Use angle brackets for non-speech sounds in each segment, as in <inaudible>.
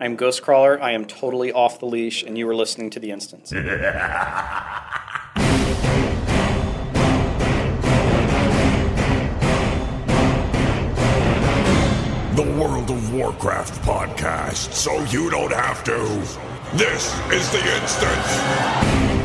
I'm Ghostcrawler. I am totally off the leash, and you are listening to The Instance. <laughs> The World of Warcraft podcast, so you don't have to. This is The Instance.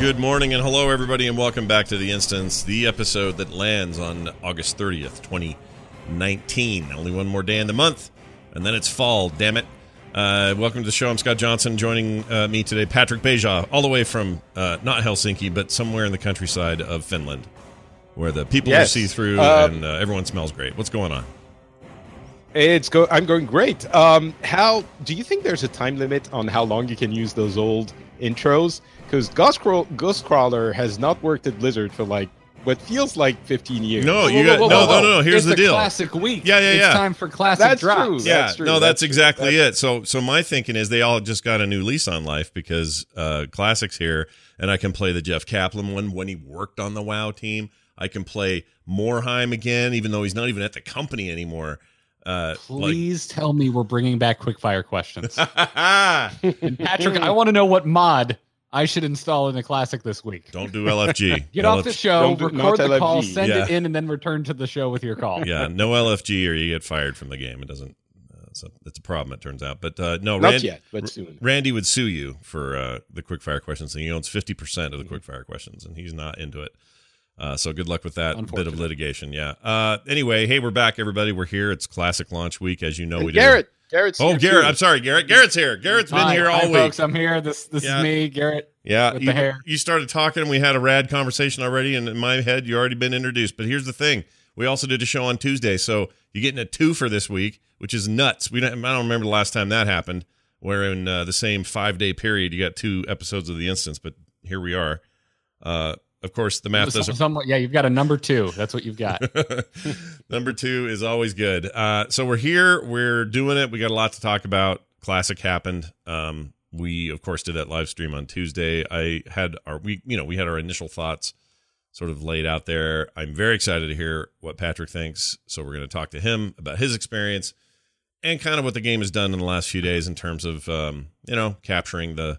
Good morning and hello, everybody, and welcome back to The Instance, the episode that lands on August 30th, 2019. Only one more day in the month, and then it's fall, damn it. Uh, welcome to the show. I'm Scott Johnson. Joining uh, me today, Patrick Beja, all the way from uh, not Helsinki, but somewhere in the countryside of Finland, where the people Yes. are see through Um, and uh, everyone smells great. What's going on? It's go. I'm going great. Um, how do you think there's a time limit on how long you can use those old intros? Because Ghostcrawler Ghost Crawler has not worked at Blizzard for like what feels like 15 years. No, Whoa, you whoa, got whoa, no, whoa, no, whoa. no, no. Here's it's the the deal. classic week. Yeah, yeah, it's yeah. time for classic That's drops. true. Yeah, That's true. no, that's, That's- exactly that's- it. So, so my thinking is they all just got a new lease on life because uh, classics here, and I can play the Jeff Kaplan one when he worked on the WoW team. I can play Morhaime again, even though he's not even at the company anymore. Uh, Please tell me we're bringing back quickfire questions. <laughs> Patrick, I want to know what mod I should install in the classic this week. don't do LFG. <laughs> Get off the show, Don't record not the call, send Yeah. it in, and then return to the show with your call. Yeah, no LFG or you get fired from the game. It doesn't. Uh, it's, a, it's a problem. It turns out, but uh, no, Not Rand- yet, but soon. Randy would sue you for uh, the quickfire questions, and he owns fifty percent of the quickfire questions, and he's not into it. Uh, so good luck with that bit of litigation. Yeah. Uh, anyway, hey, we're back, everybody. We're here. It's classic launch week, as you know. And we Garrett. Garrett's Oh, here Garrett. too. I'm sorry, Garrett. Garrett's here. Garrett's been Hi, here all hi, week. folks. I'm here. This this Yeah. is me, Garrett. Yeah, with you, the hair. you started talking. And we had a rad conversation already, and in my head, you already been introduced. But here's the thing: we also did a show on Tuesday, so you're getting a two for this week, which is nuts. We don't, I don't remember the last time that happened, where in uh, the same five day period you got two episodes of the instance. But here we are. Uh, of course, the math doesn't. somewhat- yeah, you've got a number two. That's what you've got. <laughs> Number two is always good. Uh, so we're here. We're doing it. We got a lot to talk about. Classic happened. Um, we of course did that live stream on Tuesday. I had our we you know we had our initial thoughts sort of laid out there. I'm very excited to hear what Patrick thinks. So we're going to talk to him about his experience and kind of what the game has done in the last few days in terms of um, you know capturing the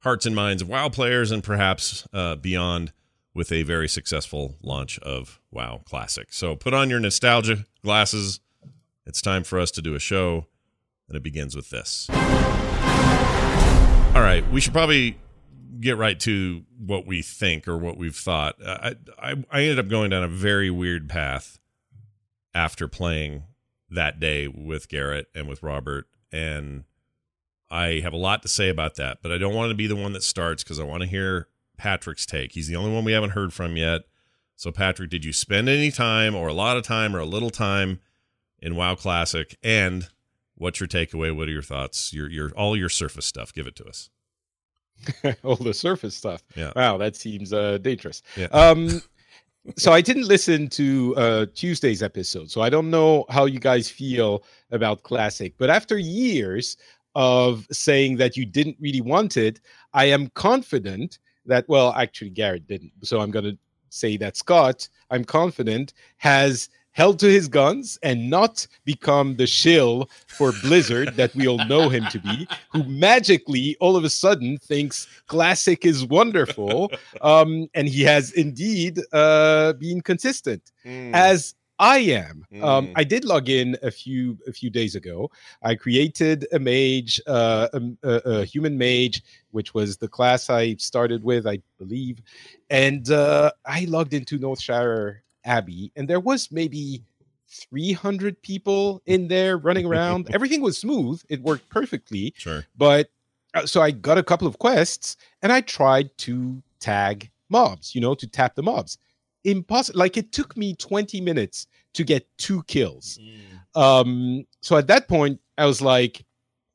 hearts and minds of WoW players and perhaps uh, beyond with a very successful launch of WoW Classic. So put on your nostalgia glasses. It's time for us to do a show, and it begins with this. All right, we should probably get right to what we think or what we've thought. I, I, I ended up going down a very weird path after playing that day with Garrett and with Robert, and I have a lot to say about that, but I don't want to be the one that starts because I want to hear Patrick's take. He's the only one we haven't heard from yet. So, Patrick, did you spend any time or a lot of time or a little time in WoW Classic? And what's your takeaway? What are your thoughts? Your your all your surface stuff. Give it to us. <laughs> all the surface stuff. Yeah. Wow, that seems uh, dangerous. Yeah. Um, <laughs> so I didn't listen to uh, Tuesday's episode, so I don't know how you guys feel about classic. But after years of saying that you didn't really want it, I am confident that. Well, actually, Garrett didn't. So I'm going to say that Scott, I'm confident, has held to his guns and not become the shill for Blizzard that we all know him to be, who magically all of a sudden thinks classic is wonderful. Um, and he has indeed uh, been consistent, as I am. Um, Mm. I did log in a few a few days ago. I created a mage, uh, a, a, a human mage, which was the class I started with, I believe, and uh, I logged into Northshire Abbey, and there was maybe 300 people in there running around. <laughs> Everything was smooth; it worked perfectly. Sure. But uh, so I got a couple of quests, and I tried to tag mobs, you know, to tap the mobs. Impossible. Like it took me 20 minutes to get two kills. Um, so at that point, I was like,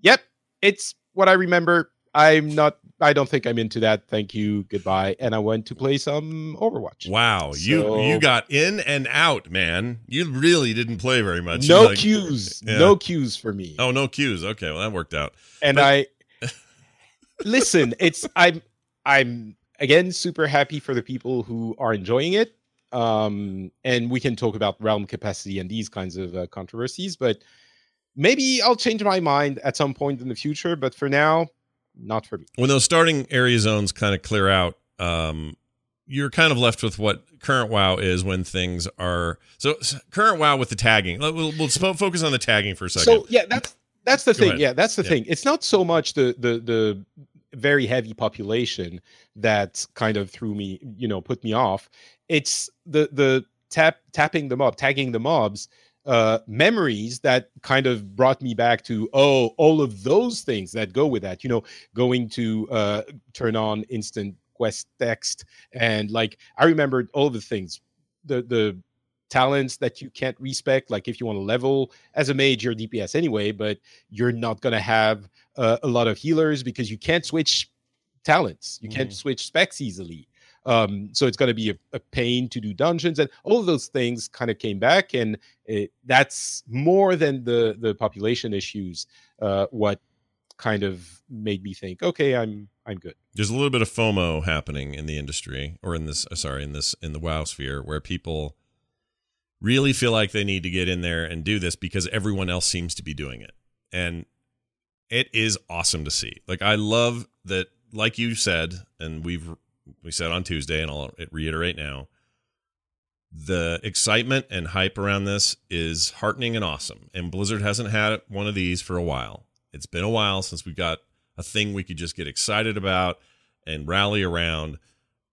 "Yep, it's what I remember. I'm not. I don't think I'm into that. Thank you. Goodbye." And I went to play some Overwatch. Wow, you So- you got in and out, man. You really didn't play very much. No <laughs> like- queues. <laughs> yeah. No queues for me. Oh, no queues. Okay, well that worked out. and But- I <laughs> listen. It's I'm I'm again super happy for the people who are enjoying it. Um, and we can talk about realm capacity and these kinds of uh, controversies, but maybe I'll change my mind at some point in the future. But for now, not for me. When those starting area zones kind of clear out, um, you're kind of left with what current WoW is when things are so s- current WoW with the tagging. We'll, we'll, we'll focus on the tagging for a second. So yeah, that's that's the Go thing. ahead. Yeah, that's the Yeah. thing. It's not so much the the the very heavy population that kind of threw me, you know, put me off. It's the the tap tapping the mob, tagging the mobs, uh memories that kind of brought me back to oh, all of those things that go with that. You know, going to uh turn on instant quest text and like I remembered all the things. The the talents that you can't respec like if you want to level as a mage you're dps anyway but you're not going to have uh, a lot of healers because you can't switch talents you can't Mhm. switch specs easily um so it's going to be a, a pain to do dungeons and all of those things kind of came back and it, that's more than the the population issues uh what kind of made me think okay i'm i'm good there's a little bit of FOMO happening in the industry or in this uh, sorry in this in the WoW sphere where people really feel like they need to get in there and do this because everyone else seems to be doing it. And it is awesome to see. Like I love that like you said and we've we said on Tuesday and I'll reiterate now the excitement and hype around this is heartening and awesome. And Blizzard hasn't had one of these for a while. It's been a while since we got a thing we could just get excited about and rally around.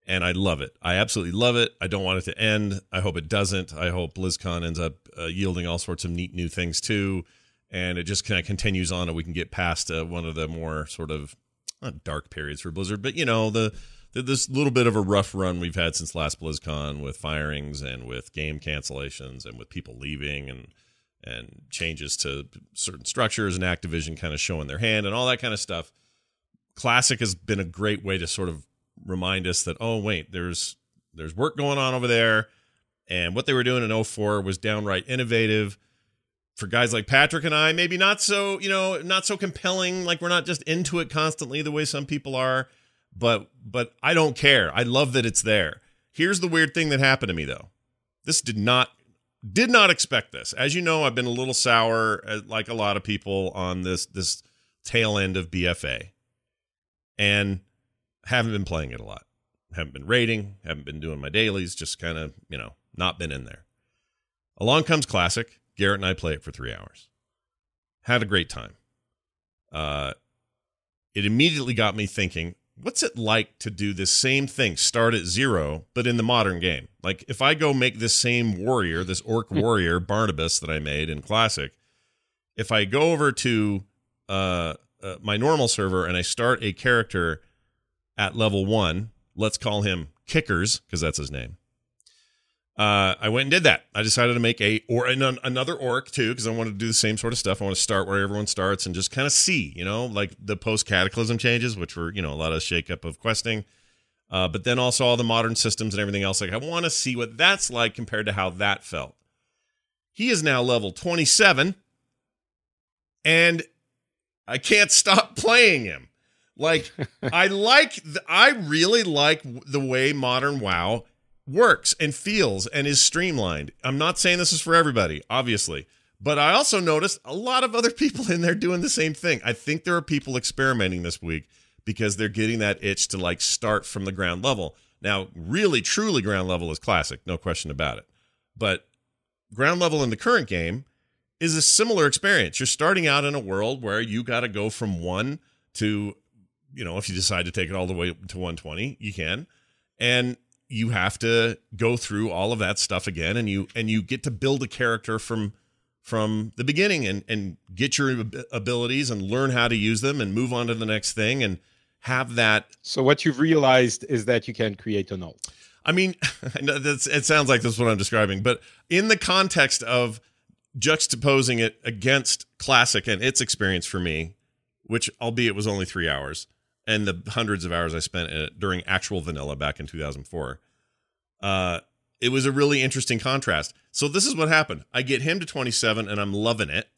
And I love it. I absolutely love it. I don't want it to end. I hope it doesn't. I hope BlizzCon ends up uh, yielding all sorts of neat new things too. And it just kind of continues on and we can get past uh, one of the more sort of not dark periods for Blizzard, but you know, the, the this little bit of a rough run we've had since last BlizzCon with firings and with game cancellations and with people leaving and and changes to certain structures and Activision kind of showing their hand and all that kind of stuff. Classic has been a great way to sort of remind us that oh wait, there's there's work going on over there and what they were doing in 04 was downright innovative for guys like Patrick and I, maybe not so, you know, not so compelling like we're not just into it constantly the way some people are, but but I don't care. I love that it's there. Here's the weird thing that happened to me though. This did not did not expect this. As you know, I've been a little sour, uh, like a lot of people, on this this tail end of BFA, and haven't been playing it a lot. Haven't been raiding, haven't been doing my dailies, just kind of you know not been in there. Along comes Classic. Garrett and I play it for three hours. Had a great time. Uh, it immediately got me thinking what's it like to do this same thing start at zero but in the modern game like if i go make this same warrior this orc <laughs> warrior barnabas that i made in classic if i go over to uh, uh, my normal server and i start a character at level one let's call him kickers because that's his name uh, I went and did that. I decided to make a or an, another orc too because I wanted to do the same sort of stuff. I want to start where everyone starts and just kind of see, you know, like the post cataclysm changes, which were you know a lot of shakeup of questing, uh, but then also all the modern systems and everything else. Like I want to see what that's like compared to how that felt. He is now level twenty seven, and I can't stop <laughs> playing him. Like <laughs> I like, I really like the way modern WoW works and feels and is streamlined. I'm not saying this is for everybody, obviously, but I also noticed a lot of other <laughs> people in there doing the same thing. I think there are people experimenting this week because they're getting that itch to like start from the ground level. Now, really, truly ground level is classic, no question about it. But ground level in the current game is a similar experience. You're starting out in a world where you got to go from one to, you know, if you decide to take it all the way to 120, you can. And you have to go through all of that stuff again and you and you get to build a character from from the beginning and and get your abilities and learn how to use them and move on to the next thing and have that so what you've realized is that you can create an alt. I mean, <laughs> that's, it sounds like that's what I'm describing, but in the context of juxtaposing it against classic and its experience for me, which albeit was only three hours, and the hundreds of hours I spent it during actual vanilla back in 2004, uh, it was a really interesting contrast. So this is what happened. I get him to 27, and I'm loving it.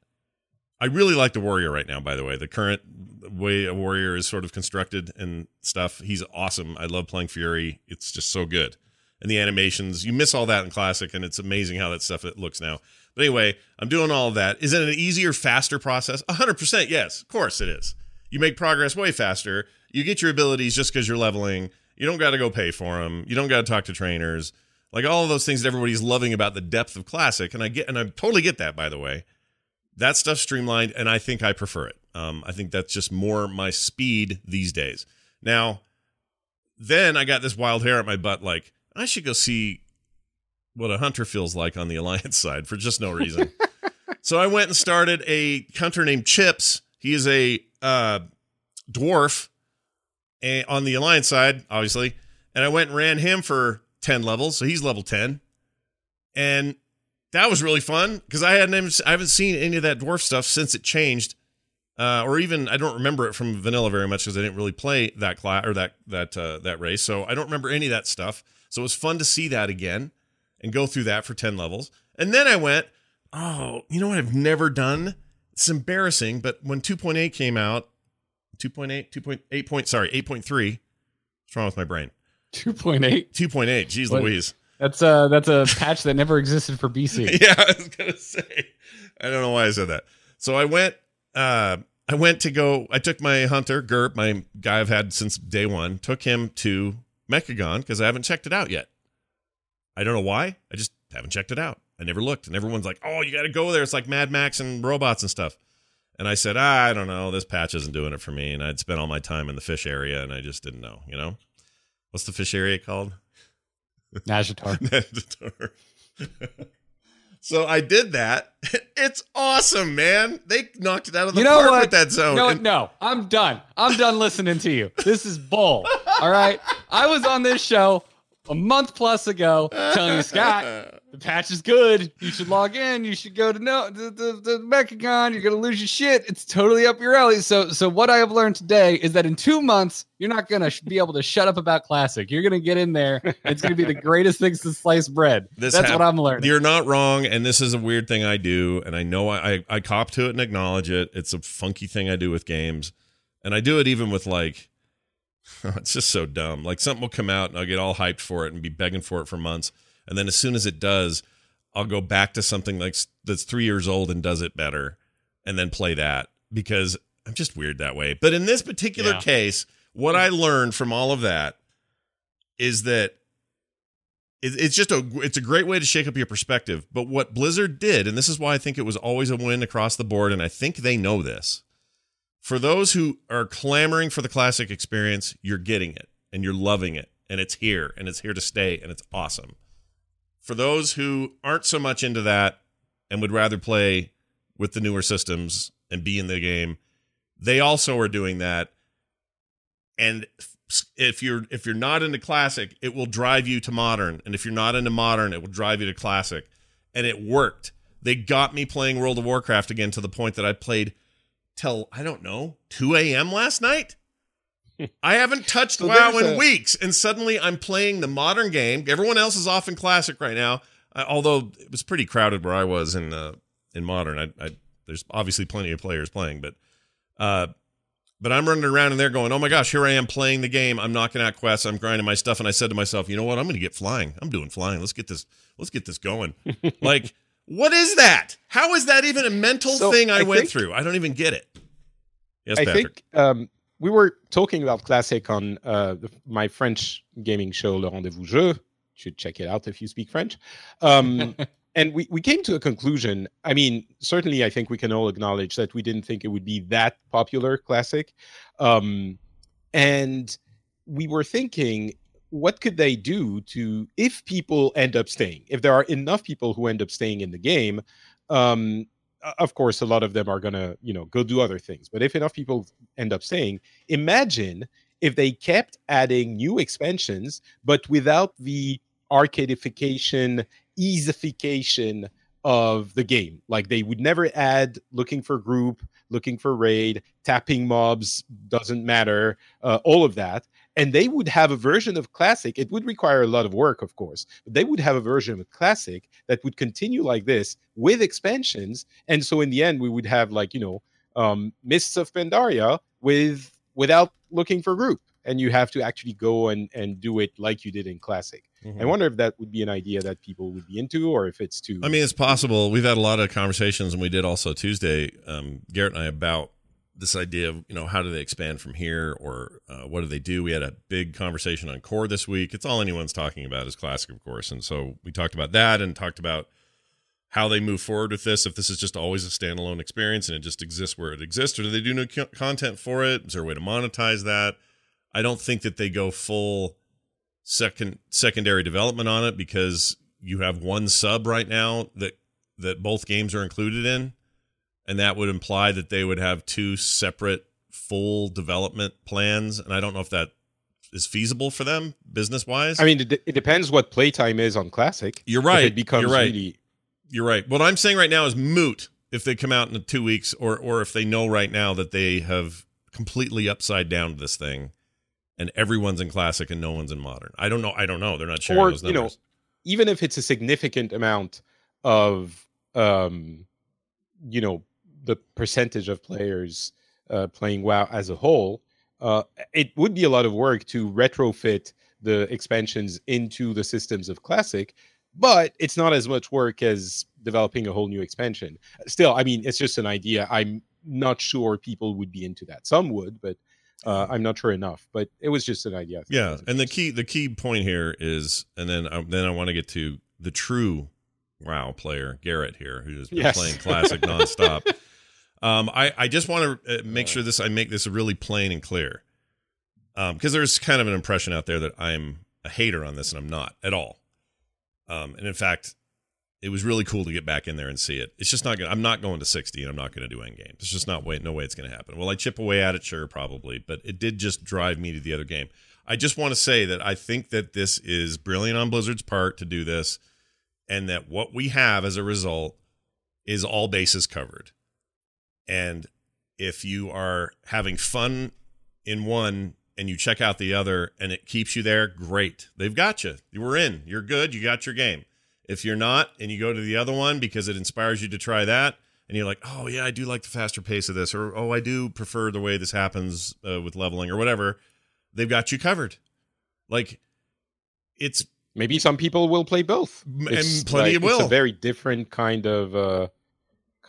I really like the warrior right now. By the way, the current way a warrior is sort of constructed and stuff. He's awesome. I love playing Fury. It's just so good. And the animations, you miss all that in classic, and it's amazing how that stuff it looks now. But anyway, I'm doing all of that. Is it an easier, faster process? 100% yes. Of course it is. You make progress way faster. You get your abilities just because you're leveling. You don't got to go pay for them. You don't got to talk to trainers. Like all of those things that everybody's loving about the depth of classic. And I get, and I totally get that, by the way. That stuff streamlined, and I think I prefer it. Um, I think that's just more my speed these days. Now, then I got this wild hair at my butt. Like, I should go see what a hunter feels like on the <laughs> alliance side for just no reason. <laughs> so I went and started a hunter named Chips. He is a uh, dwarf and on the alliance side, obviously. And I went and ran him for 10 levels. So he's level 10. And that was really fun because I hadn't I haven't seen any of that dwarf stuff since it changed. Uh, or even I don't remember it from vanilla very much because I didn't really play that class or that that uh, that race, so I don't remember any of that stuff. So it was fun to see that again and go through that for 10 levels. And then I went, oh, you know what I've never done? It's embarrassing, but when 2.8 came out, 2.8, 2.8 point, sorry, 8.3. What's wrong with my brain? 2.8. 2.8. Jeez What? Louise. That's a that's a patch that never existed for BC. <laughs> yeah, I was gonna say. I don't know why I said that. So I went. Uh, I went to go. I took my hunter Gerp, my guy I've had since day one. Took him to Mechagon because I haven't checked it out yet. I don't know why. I just haven't checked it out. I never looked, and everyone's like, "Oh, you got to go there. It's like Mad Max and robots and stuff." And I said, ah, "I don't know. This patch isn't doing it for me." And I'd spent all my time in the fish area, and I just didn't know. You know, what's the fish area called? Nazjatar. Mandatory. <laughs> <laughs> so I did that. <laughs> It's awesome, man. They knocked it out of the You know park what? with that zone. No. And- No, I'm done. I'm done listening to you. This is bull. All right. I was on this show a month plus ago telling you, Scott, the patch is good. You should log in. You should go to no the, the, the Mechagon. You're gonna lose your shit. It's totally up your alley. So so what I have learned today is that in two months, you're not gonna be able to shut up about classic. You're gonna get in there. It's gonna be the greatest things to slice bread. This That's hap- what I'm learning. You're not wrong, and this is a weird thing I do, and I know I, I I cop to it and acknowledge it. It's a funky thing I do with games, and I do it even with like, <laughs> it's just so dumb. Like something will come out, and I'll get all hyped for it and be begging for it for months, and then as soon as it does, I'll go back to something like that's three years old and does it better, and then play that because I'm just weird that way. But in this particular Yeah. case, what I learned from all of that is that it's just a it's a great way to shake up your perspective. But what Blizzard did, and this is why I think it was always a win across the board, and I think they know this. For those who are clamoring for the classic experience, you're getting it and you're loving it, and it's here and it's here to stay, and it's awesome. For those who aren't so much into that and would rather play with the newer systems and be in the game, they also are doing that. And if you're if you're not into classic, it will drive you to modern, and if you're not into modern, it will drive you to classic. And it worked. They got me playing World of Warcraft again to the point that I played till I don't know 2 a.m. last night. <laughs> I haven't touched So WoW in a- weeks, and suddenly I'm playing the modern game. Everyone else is off in classic right now. Uh, although it was pretty crowded where I was in uh, in modern. I, I there's obviously plenty of players playing, but uh, but I'm running around and they're going, oh my gosh, here I am playing the game. I'm knocking out quests. I'm grinding my stuff, and I said to myself, you know what? I'm going to get flying. I'm doing flying. Let's get this. Let's get this going. <laughs> like, what is that? How is that even a mental So, thing I, I went think- through? I don't even get it. Yes, I Patrick. think um, we were talking about classic on uh, the, my French gaming show, Le Rendez-vous Jeux. Should check it out if you speak French. Um, <laughs> and we, we came to a conclusion. I mean, certainly, I think we can all acknowledge that we didn't think it would be that popular classic. Um, and we were thinking, what could they do to, if people end up staying, if there are enough people who end up staying in the game, um, of course, a lot of them are going to, you know, go do other things. But if enough people end up staying, imagine if they kept adding new expansions, but without the arcadification, easification of the game. Like they would never add looking for group, looking for raid, tapping mobs, doesn't matter, uh, all of that. And they would have a version of Classic. It would require a lot of work, of course, but they would have a version of Classic that would continue like this with expansions. And so in the end, we would have like, you know, um, Mists of Pandaria with without looking for group. And you have to actually go and, and do it like you did in Classic. Mhm. I wonder if that would be an idea that people would be into, or if it's too. I mean, it's possible. We've had a lot of conversations, and we did also Tuesday, um, Garrett and I, about this idea of you know how do they expand from here, or uh, what do they do? We had a big conversation on core this week. It's all anyone's talking about is classic, of course, and so we talked about that and talked about how they move forward with this. If this is just always a standalone experience and it just exists where it exists, or do they do new co- content for it? Is there a way to monetize that? I don't think that they go full second secondary development on it because you have one sub right now that that both games are included in and that would imply that they would have two separate full development plans. And i don't know if that is feasible for them business wise I mean, it, depends what playtime is on Classic. you're If right. it becomes you're right. really you're right. What i'm saying right now is moot if they come out in two weeks or or if they know right now that they have completely upside down this thing and everyone's in classic and no one's in modern. I don't know. I don't know. They're not sharing Or, those you know, numbers. even if it's a significant amount of um you know the percentage of players uh, playing WoW as a whole, uh, it would be a lot of work to retrofit the expansions into the systems of Classic, but it's not as much work as developing a whole new expansion. Still, I mean, it's just an idea. I'm not sure people would be into that. Some would, but uh, I'm not sure enough. But it was just an idea. Yeah, and the key the key point here is, and then I, then I want to get to the true WoW player Garrett here, who has been Yes. playing classic nonstop. <laughs> um, I I just want to uh, make sure this I make this really plain and clear, because there's kind of an impression out there that I'm a hater on this, and I'm not at all. Um, and in fact, it was really cool to get back in there and see it. It's just not gonna. I'm not going to 60, and I'm not going to do end game. It's just not way. No way it's going to happen. Will I chip away at it? Sure, probably. But it did just drive me to the other game. I just want to say that I think that this is brilliant on Blizzard's part to do this, and that what we have as a result is all bases covered. And if you are having fun in one and you check out the other and it keeps you there, great. They've got you. You were in. You're good. You got your game. If you're not and you go to the other one because it inspires you to try that and you're like, "Oh yeah, I do like the faster pace of this," or "Oh, I do prefer the way this happens uh, with leveling," or whatever, they've got you covered. Like, it's maybe some people will play both and It's plenty like- will. It's a very different kind of uh,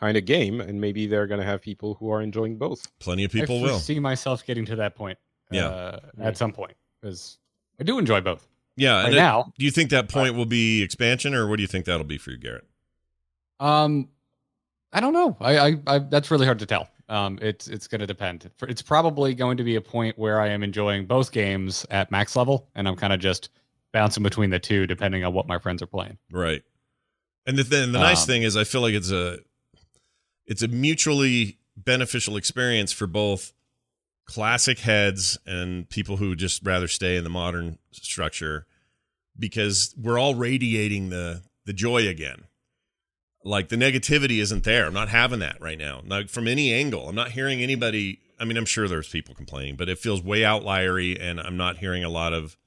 kind of game, and maybe they're going to have people who are enjoying both. plenty of people I will. see myself getting to that point. Yeah. uh, at some point because I do enjoy both. Yeah. Right and it- now, do you think that point will be expansion, or what do you think that'll be for you, Garrett? um, I don't know. I, I, I that's really hard to tell. Um, it's it's going to depend. It's probably going to be a point where I am enjoying both games at max level, and I'm kind of just bouncing between the two depending on what my friends are playing. Right. And the th- the nice Um, thing is, I feel like it's a it's a mutually beneficial experience for both classic heads and people who just rather stay in the modern structure because we're all radiating the the joy again. Like the negativity isn't there. I'm not having that right now. Like from any angle. I'm not hearing anybody I mean, I'm sure there's people complaining, but it feels way outliery and I'm not hearing a lot of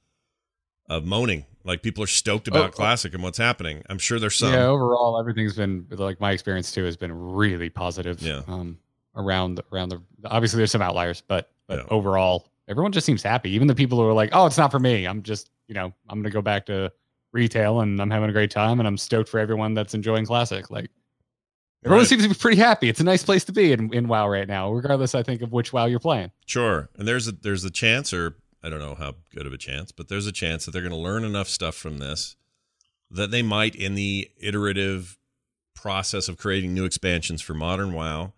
of moaning. Like people are stoked about Oh, oh. classic and what's happening. I'm sure there's some. yeah, overall, everything's been like my experience too has been really positive. Yeah. Um, around around the obviously there's some outliers, but but Yeah. overall, everyone just seems happy. Even the people who are like, "Oh, it's not for me." I'm just you know I'm gonna go back to retail and I'm having a great time and I'm stoked for everyone that's enjoying classic. Like everyone Right. seems to be pretty happy. It's a nice place to be in, in WoW right now, regardless I think of which WoW you're playing. Sure. And there's a there's a chance, or I don't know how good of a chance, but there's a chance that they're going to learn enough stuff from this that they might, in the iterative process of creating new expansions for modern WoW,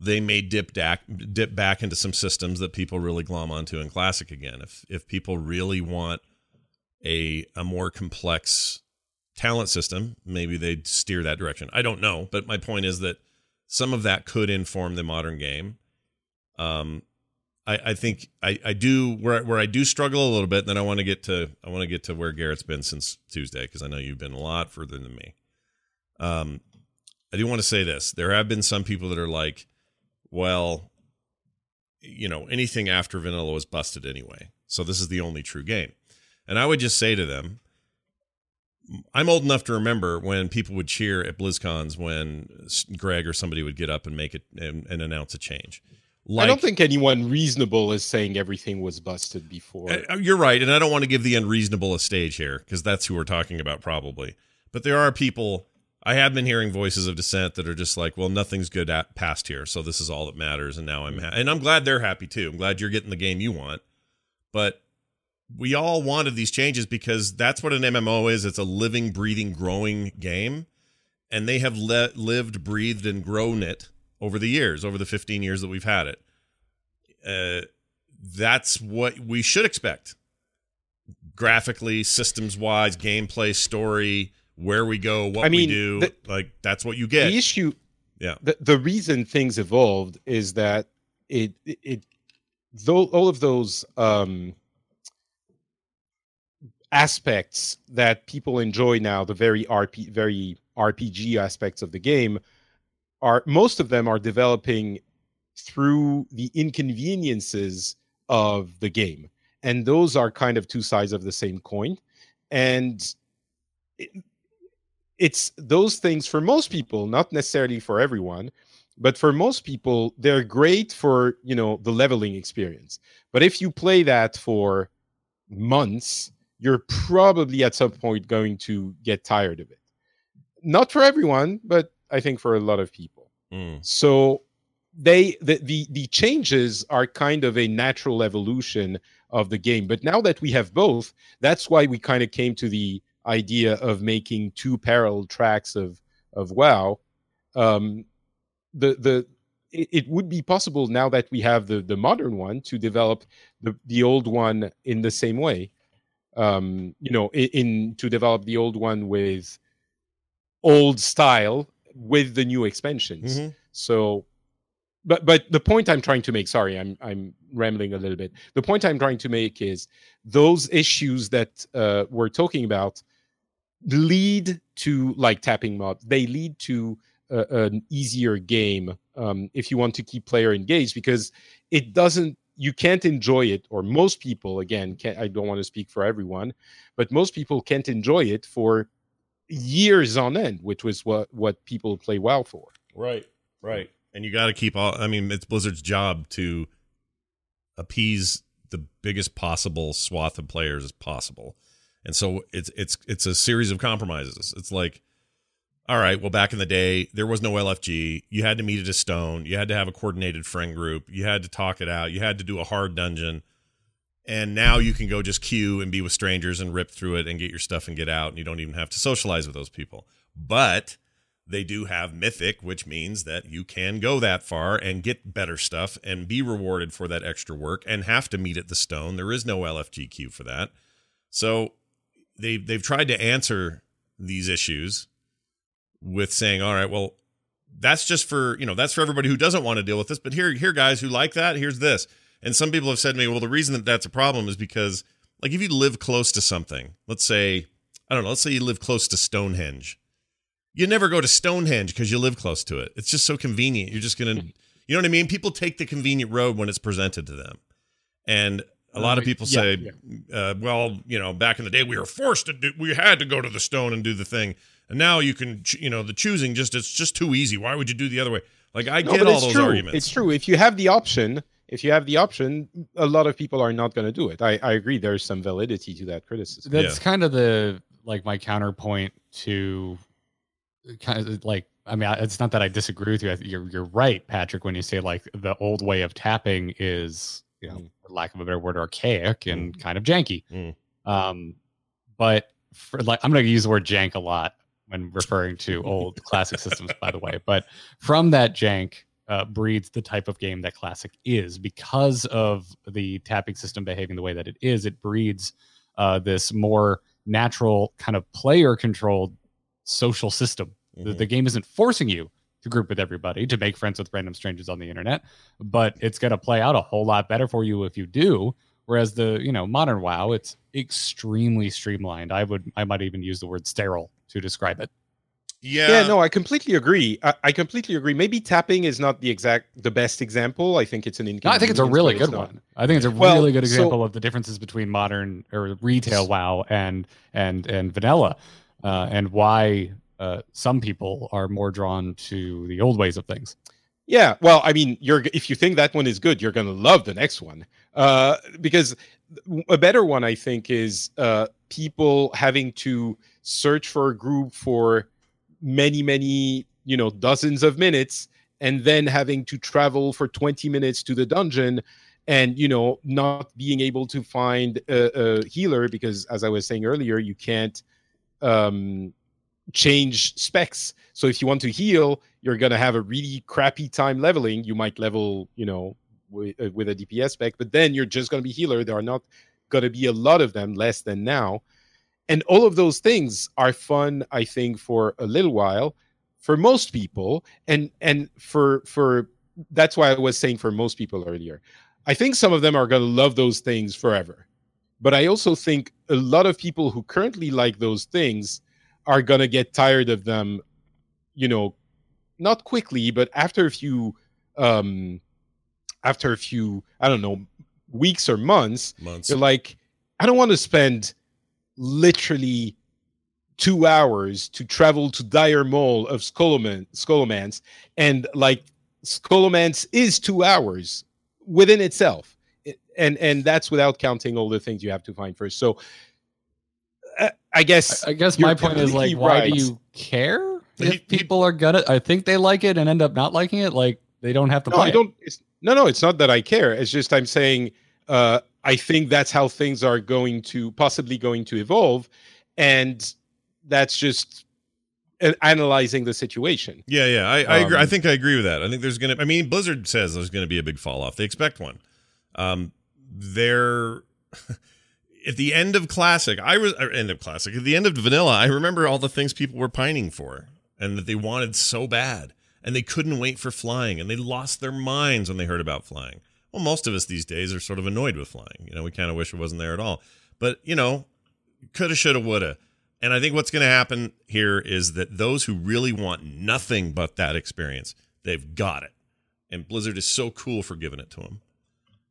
they may dip back dip back into some systems that people really glom onto in classic again. If if people really want a a more complex talent system, maybe they'd steer that direction. I don't know, but my point is that some of that could inform the modern game. Um, I, I think I, I do where where I do struggle a little bit. And then I want to get to I want to get to where Garrett's been since Tuesday because I know you've been a lot further than me. Um, I do want to say this: there have been some people that are like, well, you know, anything after vanilla was busted anyway, so this is the only true game. And I would just say to them, I'm old enough to remember when people would cheer at BlizzCons when Greg or somebody would get up and make it and, and announce a change. Like, I don't think anyone reasonable is saying everything was busted before. Uh, you're right, and I don't want to give the unreasonable a stage here because that's who we're talking about probably. But there are people. I have been hearing voices of dissent that are just like, "Well, nothing's good at past here, so this is all that matters." And now I'm, ha- and I'm glad they're happy too. I'm glad you're getting the game you want. But we all wanted these changes because that's what an MMO is. It's a living, breathing, growing game, and they have le- lived, breathed, and grown it over the years, over the 15 years that we've had it. Uh, that's what we should expect. Graphically, systems wise, gameplay, story, where we go, what I mean, we do, the, like that's what you get. The issue, yeah. The, the reason things evolved is that it it, it though all of those um aspects that people enjoy now, the very RP, very RPG aspects of the game, are most of them are developing through the inconveniences of the game, and those are kind of two sides of the same coin. And it, it's those things for most people, not necessarily for everyone, but for most people, they're great for you know the leveling experience. But if you play that for months you're probably at some point going to get tired of it. Not for everyone, but I think for a lot of people. Mm. So they the, the the changes are kind of a natural evolution of the game. But now that we have both, that's why we kind of came to the idea of making two parallel tracks of of WoW. Um, the the it, it would be possible now that we have the the modern one to develop the the old one in the same way um, you know, in, in, to develop the old one with old style with the new expansions. Mm-hmm. So, but but the point I'm trying to make, sorry, I'm I'm rambling a little bit. The point I'm trying to make is those issues that uh, we're talking about lead to like tapping mob. They lead to uh, an easier game um, if you want to keep player engaged because it doesn't you can't enjoy it or most people again i don't want to speak for everyone but most people can't enjoy it for years on end which was what what people play WoW for right right and you got to keep all i mean it's blizzard's job to appease the biggest possible swath of players as possible and so it's it's it's a series of compromises it's like all right, well, back in the day, there was no LFG. You had to meet at a stone. You had to have a coordinated friend group. You had to talk it out. You had to do a hard dungeon. And now you can go just queue and be with strangers and rip through it and get your stuff and get out. And you don't even have to socialize with those people. But they do have Mythic, which means that you can go that far and get better stuff and be rewarded for that extra work and have to meet at the stone. There is no LFG queue for that. So they they've tried to answer these issues with saying, all right, well, that's just for, you know, that's for everybody who doesn't want to deal with this. But here, here, guys who like that, here's this. And some people have said to me, well, the reason that that's a problem is because, like, if you live close to something, let's say, I don't know, let's say you live close to Stonehenge. You never go to Stonehenge because you live close to it. It's just so convenient. You're just going to, you know what I mean? People take the convenient road when it's presented to them. And a lot of people yeah, say, yeah. Uh, well, you know, back in the day, we were forced to do, we had to go to the stone and do the thing and now you can you know the choosing just it's just too easy why would you do the other way like i no, get all those true. arguments it's true if you have the option if you have the option a lot of people are not going to do it I, I agree there's some validity to that criticism that's yeah. kind of the like my counterpoint to kind of like i mean it's not that i disagree with you you're, you're right patrick when you say like the old way of tapping is you know mm. for lack of a better word archaic and mm. kind of janky mm. um but for like i'm going to use the word jank a lot when referring to old classic systems, by the way. But from that jank uh, breeds the type of game that classic is because of the tapping system behaving the way that it is. It breeds uh, this more natural kind of player controlled social system. Mm-hmm. The, the, game isn't forcing you to to group with everybody, to make friends with random strangers on the internet, but it's going to play out a whole lot better for you if you do. Whereas the you know modern WoW, it's extremely streamlined. I would I might even use the word sterile to describe it. Yeah. Yeah, no, I completely agree. I, I completely agree. Maybe tapping is not the exact the best example. I think it's an No. I think it's a really good not. one. I think it's a Well, really good so- example of the differences between modern or retail WoW and and and vanilla, uh, and why uh, some people are more drawn to the old ways of things. Yeah, well, I mean, you're if you think that one is good, you're gonna love the next one. Uh, because a better one, I think, is uh, people having to search for a group for many, many, you know, dozens of minutes, and then having to travel for 20 minutes to the dungeon, and you know, not being able to find a, a healer because, as I was saying earlier, you can't um, change specs. So if you want to heal, you're going to have a really crappy time leveling. You might level, you know, with, uh, with a DPS spec, but then you're just going to be healer. There are not going to be a lot of them, less than now. And all of those things are fun, I think, for a little while for most people. And and for for that's why I was saying for most people earlier. I think some of them are going to love those things forever. But I also think a lot of people who currently like those things are going to get tired of them, you know, not quickly, but after a few um after a few, I don't know, weeks or months, Months. you're like, I don't want to spend literally two hours to travel to Dire Maul of Skoloman, Scholomance, and like Scholomance is two hours within itself, and and that's without counting all the things you have to find first. So, uh, I guess I guess my point is like, why right. do you care if people are gonna? I think they like it and end up not liking it. Like they don't have to no. I don't. It's, no, no, it's not that I care. It's just I'm saying uh, I think that's how things are going to possibly going to evolve, and that's just analyzing the situation. Yeah, yeah, I, I agree. I Um, think I agree with that. I think there's gonna. I mean, Blizzard says there's gonna be a big fall off. They expect one. Um, they're <laughs> at the end of Classic. I was or end of Classic. At the end of Vanilla, I remember all the things people were pining for and that they wanted so bad, and they couldn't wait for flying, and they lost their minds when they heard about flying. Well, most of us these days are sort of annoyed with flying. You know, we kind of wish it wasn't there at all. But you know, coulda, shoulda, woulda. And I think what's going to happen here is that those who really want nothing but that experience, they've got it. And Blizzard is so cool for giving it to them.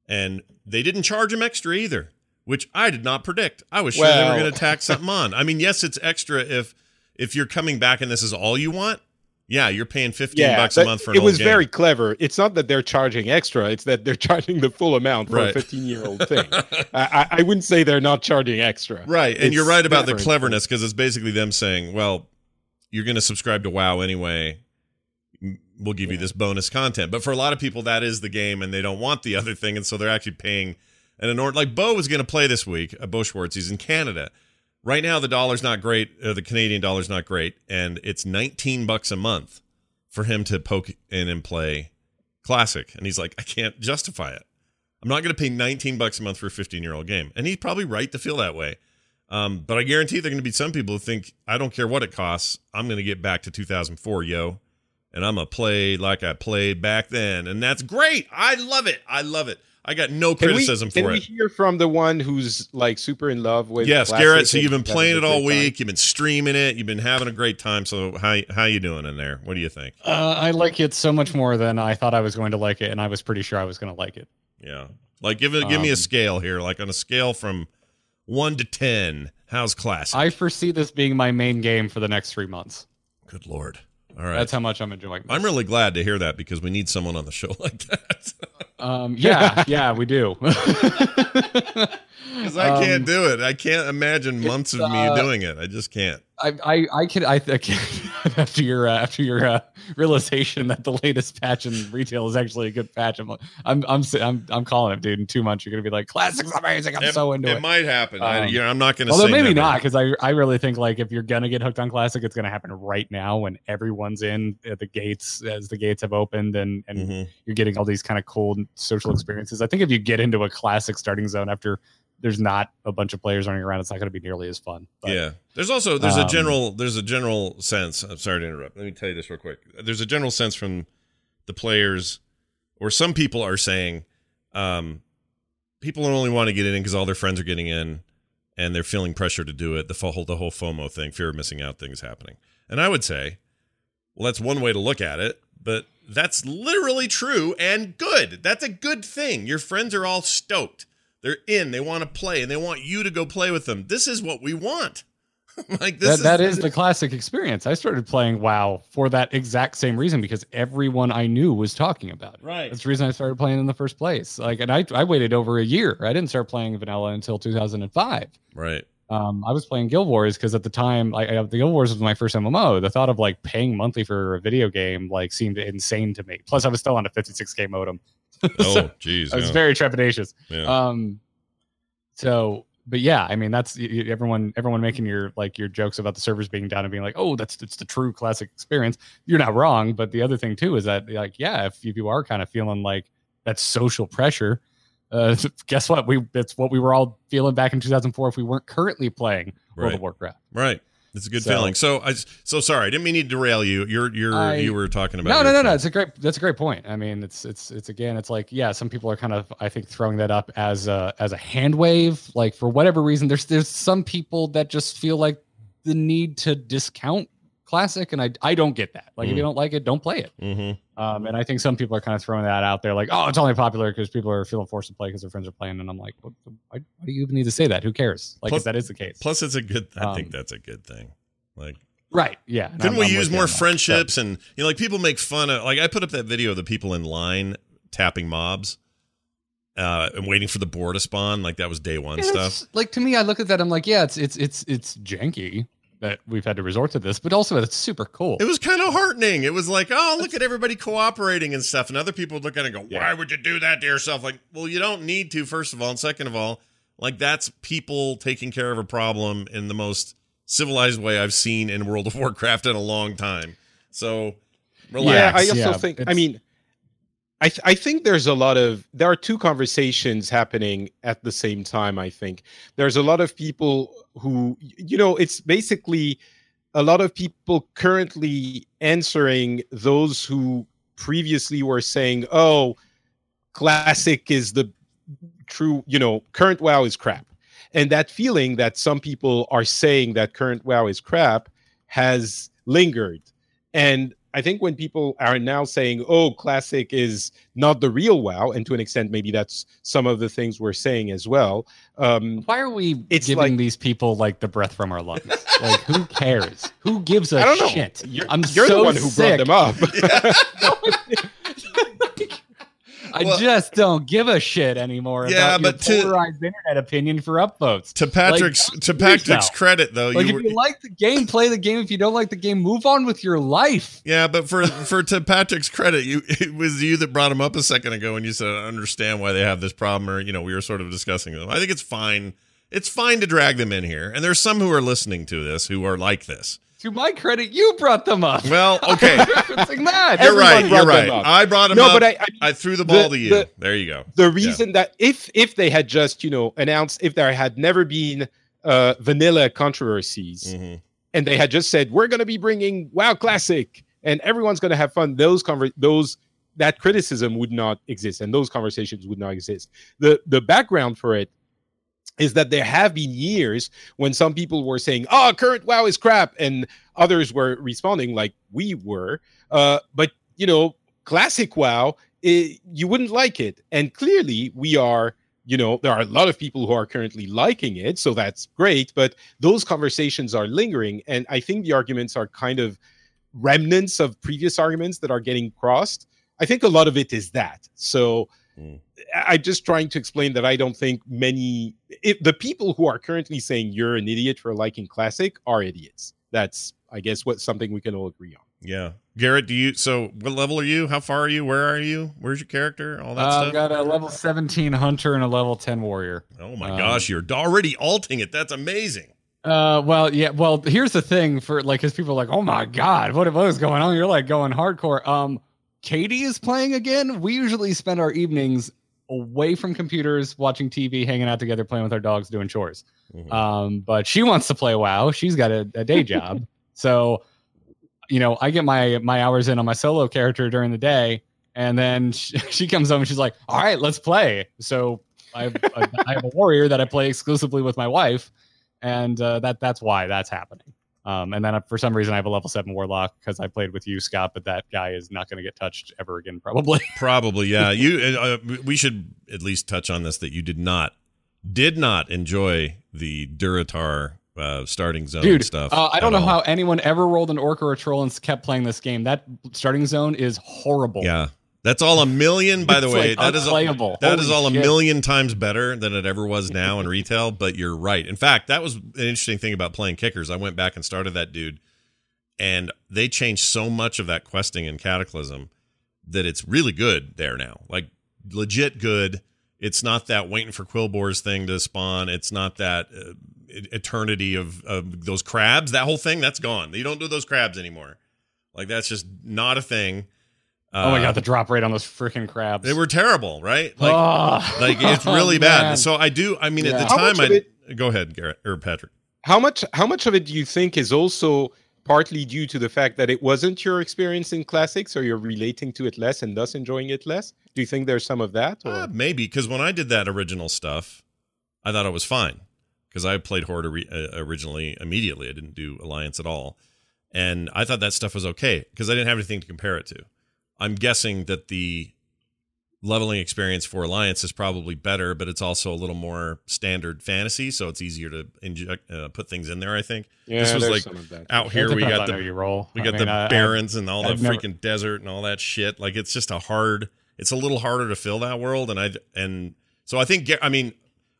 And they didn't charge them extra either, which I did not predict. I was sure they were going to tack something on. I mean, yes, it's extra if if you're coming back and this is all you want. Yeah, you're paying 15 bucks a month for an it was game. very clever. It's not that they're charging extra; it's that they're <laughs> charging the full amount for Right. a 15 year old <laughs> thing. I, I, wouldn't say they're not charging extra. Right. And you're right about the cleverness because it's basically them saying, well, you're going to subscribe to WoW anyway. We'll give you this bonus content. But for a lot of people, that is the game and they don't want the other thing. And so they're actually paying an enormous. Like Bo was going to play this week, uh, Bo Schwartz. He's in Canada. Right now, the dollar's not great. Uh, the Canadian dollar's not great. And it's 19 bucks a month for him to poke in and play Classic. And he's like, I can't justify it. I'm not going to pay 19 bucks a month for a 15 year old game. And he's probably right to feel that way. Um, but I guarantee there are going to be some people who think, I don't care what it costs. I'm going to get back to 2004, yo. And I'm going to play like I played back then. And that's great. I love it. I love it. I got no Can we, criticism can for we it. hear from the one who's like super in love with? Yes, Classic Garrett. So you've been playing it all great time? week. You've been streaming it. You've been having a great time. So how how you doing in there? What do you think? Uh, I like it so much more than I thought I was going to like it, and I was pretty sure I was going to like it. Yeah, like give it give me a Um, scale here, like on a scale from one to ten. How's classic? I foresee this being my main game for the next three months. Good lord. All right. That's how much I'm enjoying. This. I'm really glad to hear that because we need someone on the show <laughs> like that. Um, <laughs> yeah, yeah, we do. <laughs> Because I can't Um, do it. I can't imagine months of me uh, doing it. I just can't. I, I, I can, I, I can, <laughs> after your, uh, after your uh, realization that the latest patch in retail is actually a good patch, I'm, I'm, I'm, I'm, I'm calling it, dude. In two months, you're gonna be like, "Classic's amazing." I'm it, so into it it. might happen. I, Um, you know, I'm not going to Although say maybe never. not, because I, I really think like if you're gonna get hooked on classic, it's gonna happen right now when everyone's in at the gates as the gates have opened and and Mhm. you're getting all these kind of cool social experiences. I think if you get into a classic starting zone after there's not a bunch of players running around, it's not going to be nearly as fun. But, yeah. There's also there's a Um, general there's a general sense. I'm sorry to interrupt. Let me tell you this real quick. There's a general sense from the players, or some people are saying, um, people only want to get in because all their friends are getting in, and they're feeling pressure to do it. The whole the whole FOMO thing, fear of missing out things happening. And I would say, well, that's one way to look at it, but that's literally true and good. That's a good thing. Your friends are all stoked. They're in. They want to play, and they want you to go play with them. This is what we want. <laughs> like this that, is, that is the classic experience. I started playing WoW for that exact same reason because everyone I knew was talking about it. right. That's the reason I started playing in the first place. Like, and I I waited over a year. I didn't start playing vanilla until 2005. Right. Um, I was playing Guild Wars because at the time, I, I, the Guild Wars was my first MMO. The thought of like paying monthly for a video game like seemed insane to me. Plus, I was still on a 56k modem. <laughs> Oh, jeez. I was yeah. very trepidatious. yeah. Um, so, but yeah, I mean, that's everyone, everyone making your like your jokes about the servers being down and being like, oh, that's it's the true classic experience. You're not wrong, but the other thing too is that like, yeah, if you, if you are kind of feeling like that social pressure, uh, <laughs> guess what? We it's what we were all feeling back in 2004 if we weren't currently playing World Right. of Warcraft. right. It's a good So- feeling. So I so sorry. I didn't mean to derail you. You're you're I- you were talking about No, no, no, no. It's a great. That's a great point. I mean, it's it's it's again, it's like yeah, some people are kind of I think throwing that up as a as a hand wave. Like for whatever reason, there's there's some people that just feel like the need to discount classic, and I I don't get that. Like if Mm. you don't like it, don't play it. Mhm. Um, and I think some people are kind of throwing that out there, like oh, it's only popular because people are feeling forced to play because their friends are playing, and I'm like, what, why, why do you even need to say that? Who cares? Like Plus- if that is the case, Plus, it's a good. I think Um, that's a good thing. Like, right? Yeah. couldn't I'm- we I'm use more on that. Friendships and you know, like people make fun of. Like, I put up that video of the people in line tapping mobs, uh, and waiting for the boar to spawn. Like that was day one Yeah, stuff. Like to me, I look at that. I'm like, yeah, it's it's it's it's janky that we've had to resort to this, but also it's super cool. It was kind of heartening. It was like, oh, look at everybody cooperating and stuff. And other people would look at it and go, why would you do that to yourself? Like, well, you don't need to, first of all. And second of all, like, that's people taking care of a problem in the most civilized way I've seen in World of Warcraft in a long time. So, relax. Yeah, I also Yeah, think. I mean, I th- I think there's a lot of there are two conversations happening at the same time. I think there's a lot of people who you know it's basically a lot of people currently answering those who previously were saying, "Oh, classic is the true," you know, current WoW is crap. And that feeling that some people are saying that current WoW is crap has lingered. And I think when people are now saying, oh, classic is not the real WoW, and to an extent, maybe that's some of the things we're saying as well. Um, Why are we It's giving like- these people like the breath from our lungs? like, who cares? Who gives a I don't know. shit? You're, I'm you're so the one who sick. brought them up. <laughs> <laughs> I Well- just don't give a shit anymore. Yeah, about but your to- polarized internet opinion for upvotes. To Patrick's Like, to Patrick's credit, though, Like, you if were, you like the game, play the game. If you don't like the game, move on with your life. Yeah, but for <laughs> for to Patrick's credit, you it was you that brought him up a second ago, and you said I understand why they have this problem, or you know we were sort of discussing them. I think it's fine. It's fine to drag them in here, and there's some who are listening to this who are like this. To my credit, you brought them up. Well, <laughs> okay, that. you're Everyone right. You're right. up. I brought him no, up. but I, I I threw the ball the- to you. the- there you go. the reason that if if they had just you know announced if there had never been uh, vanilla controversies Mhm. and they had just said we're going to be bringing WoW Classic and everyone's going to have fun, those conver- those that criticism would not exist and those conversations would not exist. The the background for it is that there have been years when some people were saying, "Oh, current WoW is crap," and others were responding like we were. Uh, but you know, classic WoW, i you wouldn't like it, and clearly we are. You know, there are a lot of people who are currently liking it, so that's great. But those conversations are lingering, and I think the arguments are kind of remnants of previous arguments that are getting crossed. I think a lot of it is that. So Mm. I- I'm just trying to explain that I don't think many if the people who are currently saying you're an idiot for liking classic are idiots. That's I guess what something we can all agree on. Yeah, Garrett. Do you? So, what level are you? How far are you? Where are you? Where's your character? All that Uh, stuff. I've got a level 17 hunter and a level 10 warrior. oh my um, gosh, you're already alting it. That's amazing. Uh, well, yeah. Well, here's the thing for like, because people are like, "Oh my god, what what is going on?" You're like going hardcore. Um, Katie is playing again. We usually spend our evenings away from computers, watching TV, hanging out together, playing with our dogs, doing chores. Mhm. Um, but she wants to play WoW. She's got a, a day job, <laughs> so you know I get my my hours in on my solo character during the day, and then <laughs> she, she comes home and she's like, "All right, let's play." So I have, a, I have a warrior that I play exclusively with my wife, and uh, that that's why that's happening. Um, and then uh, for some reason I have a level seven warlock because I played with you, Scott, but that guy is not going to get touched ever again, probably. <laughs> Probably, yeah. You, uh, we should at least touch on this that you did not, did not enjoy the Durotar uh, starting zone Dude, stuff. uh, I don't know all. how anyone ever rolled an orc or a troll and kept playing this game. That starting zone is horrible. Yeah, that's all a million. By the way, like, that is unplayable. that is all a million times better than it ever was now in retail. But you're right. In fact, that was an interesting thing about playing kickers. I went back and started that dude, and they changed so much of that questing in Cataclysm that it's really good there now. Like legit good. It's not that waiting for Quillboar's thing to spawn. It's not that uh, eternity of, of those crabs. That whole thing that's gone. You don't do those crabs anymore. Like that's just not a thing. Oh my Uh, god, the drop rate on those freaking crabs. they were terrible, right? Like, Oh, like it's <laughs> really bad. So I do. I mean, at the How time, I it- go ahead, Garrett or Patrick. How much how much of it do you think is also partly due to the fact that it wasn't your experience in classics or you're relating to it less and thus enjoying it less? Do you think there's some of that? Or? Uh, maybe because when I did that original stuff, I thought it was fine because I played Horde ori- uh, originally immediately. I didn't do Alliance at all, and I thought that stuff was okay because I didn't have anything to compare it to. I'm guessing that the leveling experience for Alliance is probably better, but it's also a little more standard fantasy, so it's easier to inject uh, put things in there. I think yeah, this was like some out here we got the how you roll. we I got mean, the I- I- barrens and all the I've never- freaking desert and all that shit. Like it's just a hard. It's a little harder to fill that world, and I and so I think. I mean,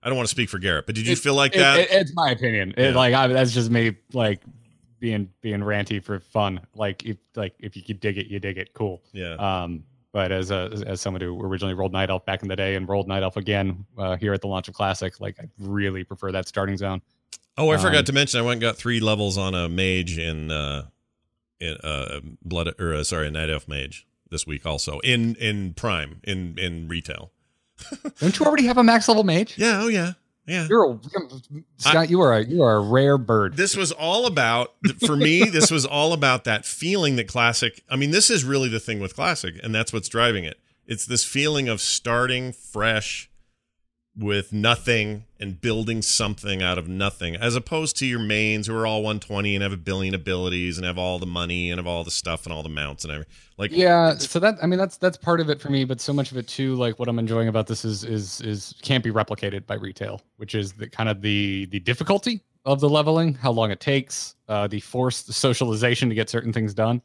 I don't want to speak for Garrett, but did you It- feel like it- that? it- it's my opinion. It, Yeah. like I, that's just me, like being being ranty for fun. Like if like if you could dig it, you dig it. Cool. yeah. Um, but as a as someone who originally rolled Night Elf back in the day and rolled Night Elf again uh, here at the launch of Classic, like I really prefer that starting zone. oh, I forgot um, to mention. I went and got three levels on a mage in uh in uh blood or uh, sorry, a night elf mage this week also in in prime in in retail. <laughs> Don't you already have a max level mage? Yeah. Oh yeah. Yeah. You're a Scott. you are a you are a rare bird. this was all about for me this was all about that feeling that classic i mean this is really the thing with classic and that's what's driving it it's this feeling of starting fresh with nothing and building something out of nothing as opposed to your mains who are all 120 and have a billion abilities and have all the money and have all the stuff and all the mounts and everything like yeah so that i mean that's that's part of it for me but so much of it too like what i'm enjoying about this is is is can't be replicated by retail which is the kind of the the difficulty of the leveling how long it takes uh the forced socialization to get certain things done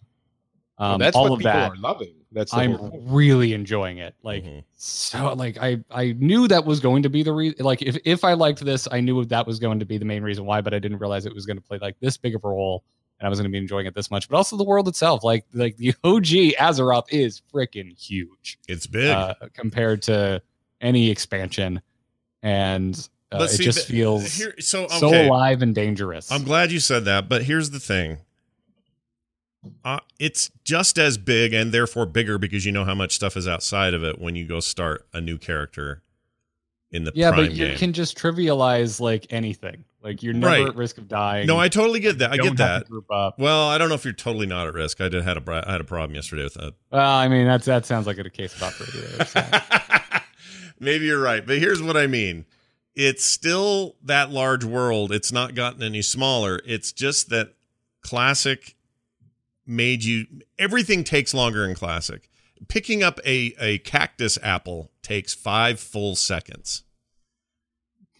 Well, um that's all what of people that are loving. That's i'm really enjoying it. Like Mhm. so like i i knew that was going to be the reason like if, if i liked this i knew that was going to be the main reason why but i didn't realize it was going to play like this big of a role and i was going to be enjoying it this much. But also the world itself like like the <laughs> og azeroth is freaking huge it's big. uh, compared to any expansion. And uh, it see, just the- feels here, so so alive and dangerous. I'm glad you said that, but here's the thing. Uh, it's just as big and therefore bigger because you know how much stuff is outside of it when you go start a new character in the yeah but you game. can just trivialize like anything like you're never Right. at risk of dying no, I totally get that. I get that. Well, I don't know if you're totally not at risk. I did had a I had a problem yesterday with that. Well, I mean, that's that sounds like a case of operator. <laughs> Maybe you're right, but here's what I mean. It's still that large world. It's not gotten any smaller. It's just that classic made you everything takes longer in classic. Picking up a a cactus apple takes 5 full seconds. <laughs>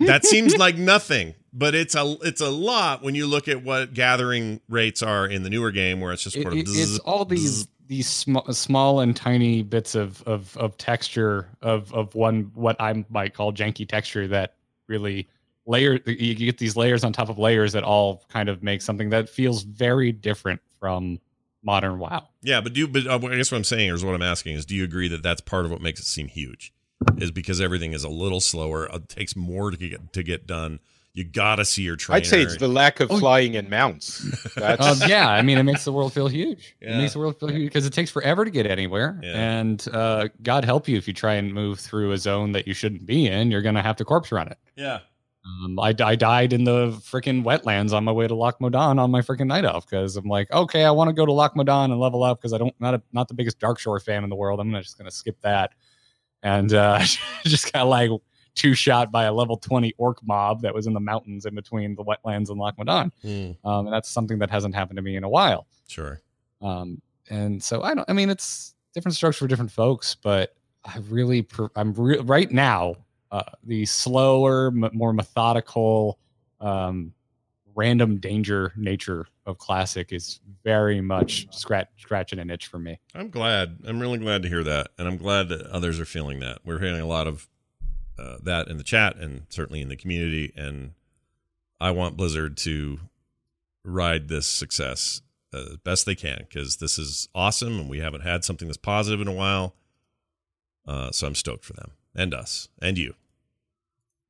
That seems like nothing, but it's a it's a lot when you look at what gathering rates are in the newer game where it's just sort of it- it's all these these small, small and tiny bits of of of texture of of one what I might call janky texture that really layer you get these layers on top of layers that all kind of make something that feels very different from modern WoW. Yeah, but do you, but uh, I guess what I'm saying is what I'm asking is, do you agree that that's part of what makes it seem huge? Is because everything is a little slower, it takes more to get to get done. You gotta see your trainer. I'd say it's the lack of Oh. flying and mounts. <laughs> That's Um, yeah, I mean, it makes the world feel huge. Yeah. It makes the world feel huge because it takes forever to get anywhere. Yeah. And uh, God help you if you try and move through a zone that you shouldn't be in. You're going to have to corpse run it. yeah. Um, I, I died in the freaking wetlands on my way to Loch Modan on my freaking night off because I'm like, okay, I want to go to Loch Modan and level up because I don't not a, not the biggest Darkshore fan in the world. I'm gonna, just gonna skip that, and uh, <laughs> just got like two shot by a level 20 orc mob that was in the mountains in between the wetlands and Loch Modan. Hmm, Um, and that's something that hasn't happened to me in a while. sure. Um, and so I don't. I mean, it's different strokes for different folks, but I really, I'm re- right now. Uh, the slower, m- more methodical, um, random danger nature of classic is very much scratch scratching an itch for me. I'm glad. I'm really glad to hear that, and I'm glad that others are feeling that. We're hearing a lot of uh, that in the chat, and certainly in the community. And I want Blizzard to ride this success as best they can because this is awesome, and we haven't had something this positive in a while. Uh, so I'm stoked for them and us and you.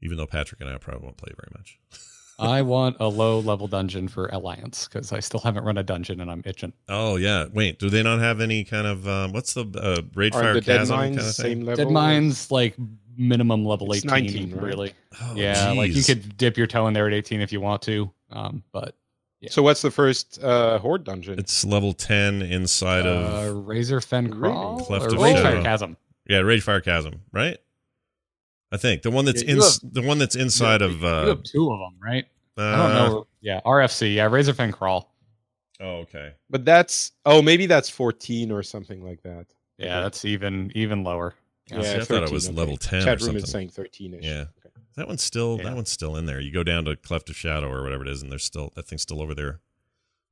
Even though Patrick and I probably won't play very much. <laughs> I want a low level dungeon for Alliance because I still haven't run a dungeon and I'm itching. Oh yeah, wait. Do they not have any kind of um, what's the uh, raid fire the dead chasm mines kind of thing? same level? Deadmines like minimum level It's 18, 19, right? really. Oh, yeah, like you geez. could dip your toe in there at 18 if you want to. Um, but So what's the first uh, horde dungeon? It's level ten inside uh, of Razorfen Kraul Cleft or of Ragefire Chasm. yeah, Ragefire Chasm, right? I think the one that's Yeah, in have- the one that's inside you, of you uh, have two of them, right? uh I don't know. Yeah, RFC. Yeah, Razorfen Kraul. Oh, okay. but that's oh maybe that's 14 or something like that. Yeah, Okay. that's even even lower. Yeah, see, I thought it was level 10 or Chat room something. is saying 13ish. Yeah. That one's still Yeah. that one's still in there. You go down to Cleft of Shadow or whatever it is, and there's still that thing's still over there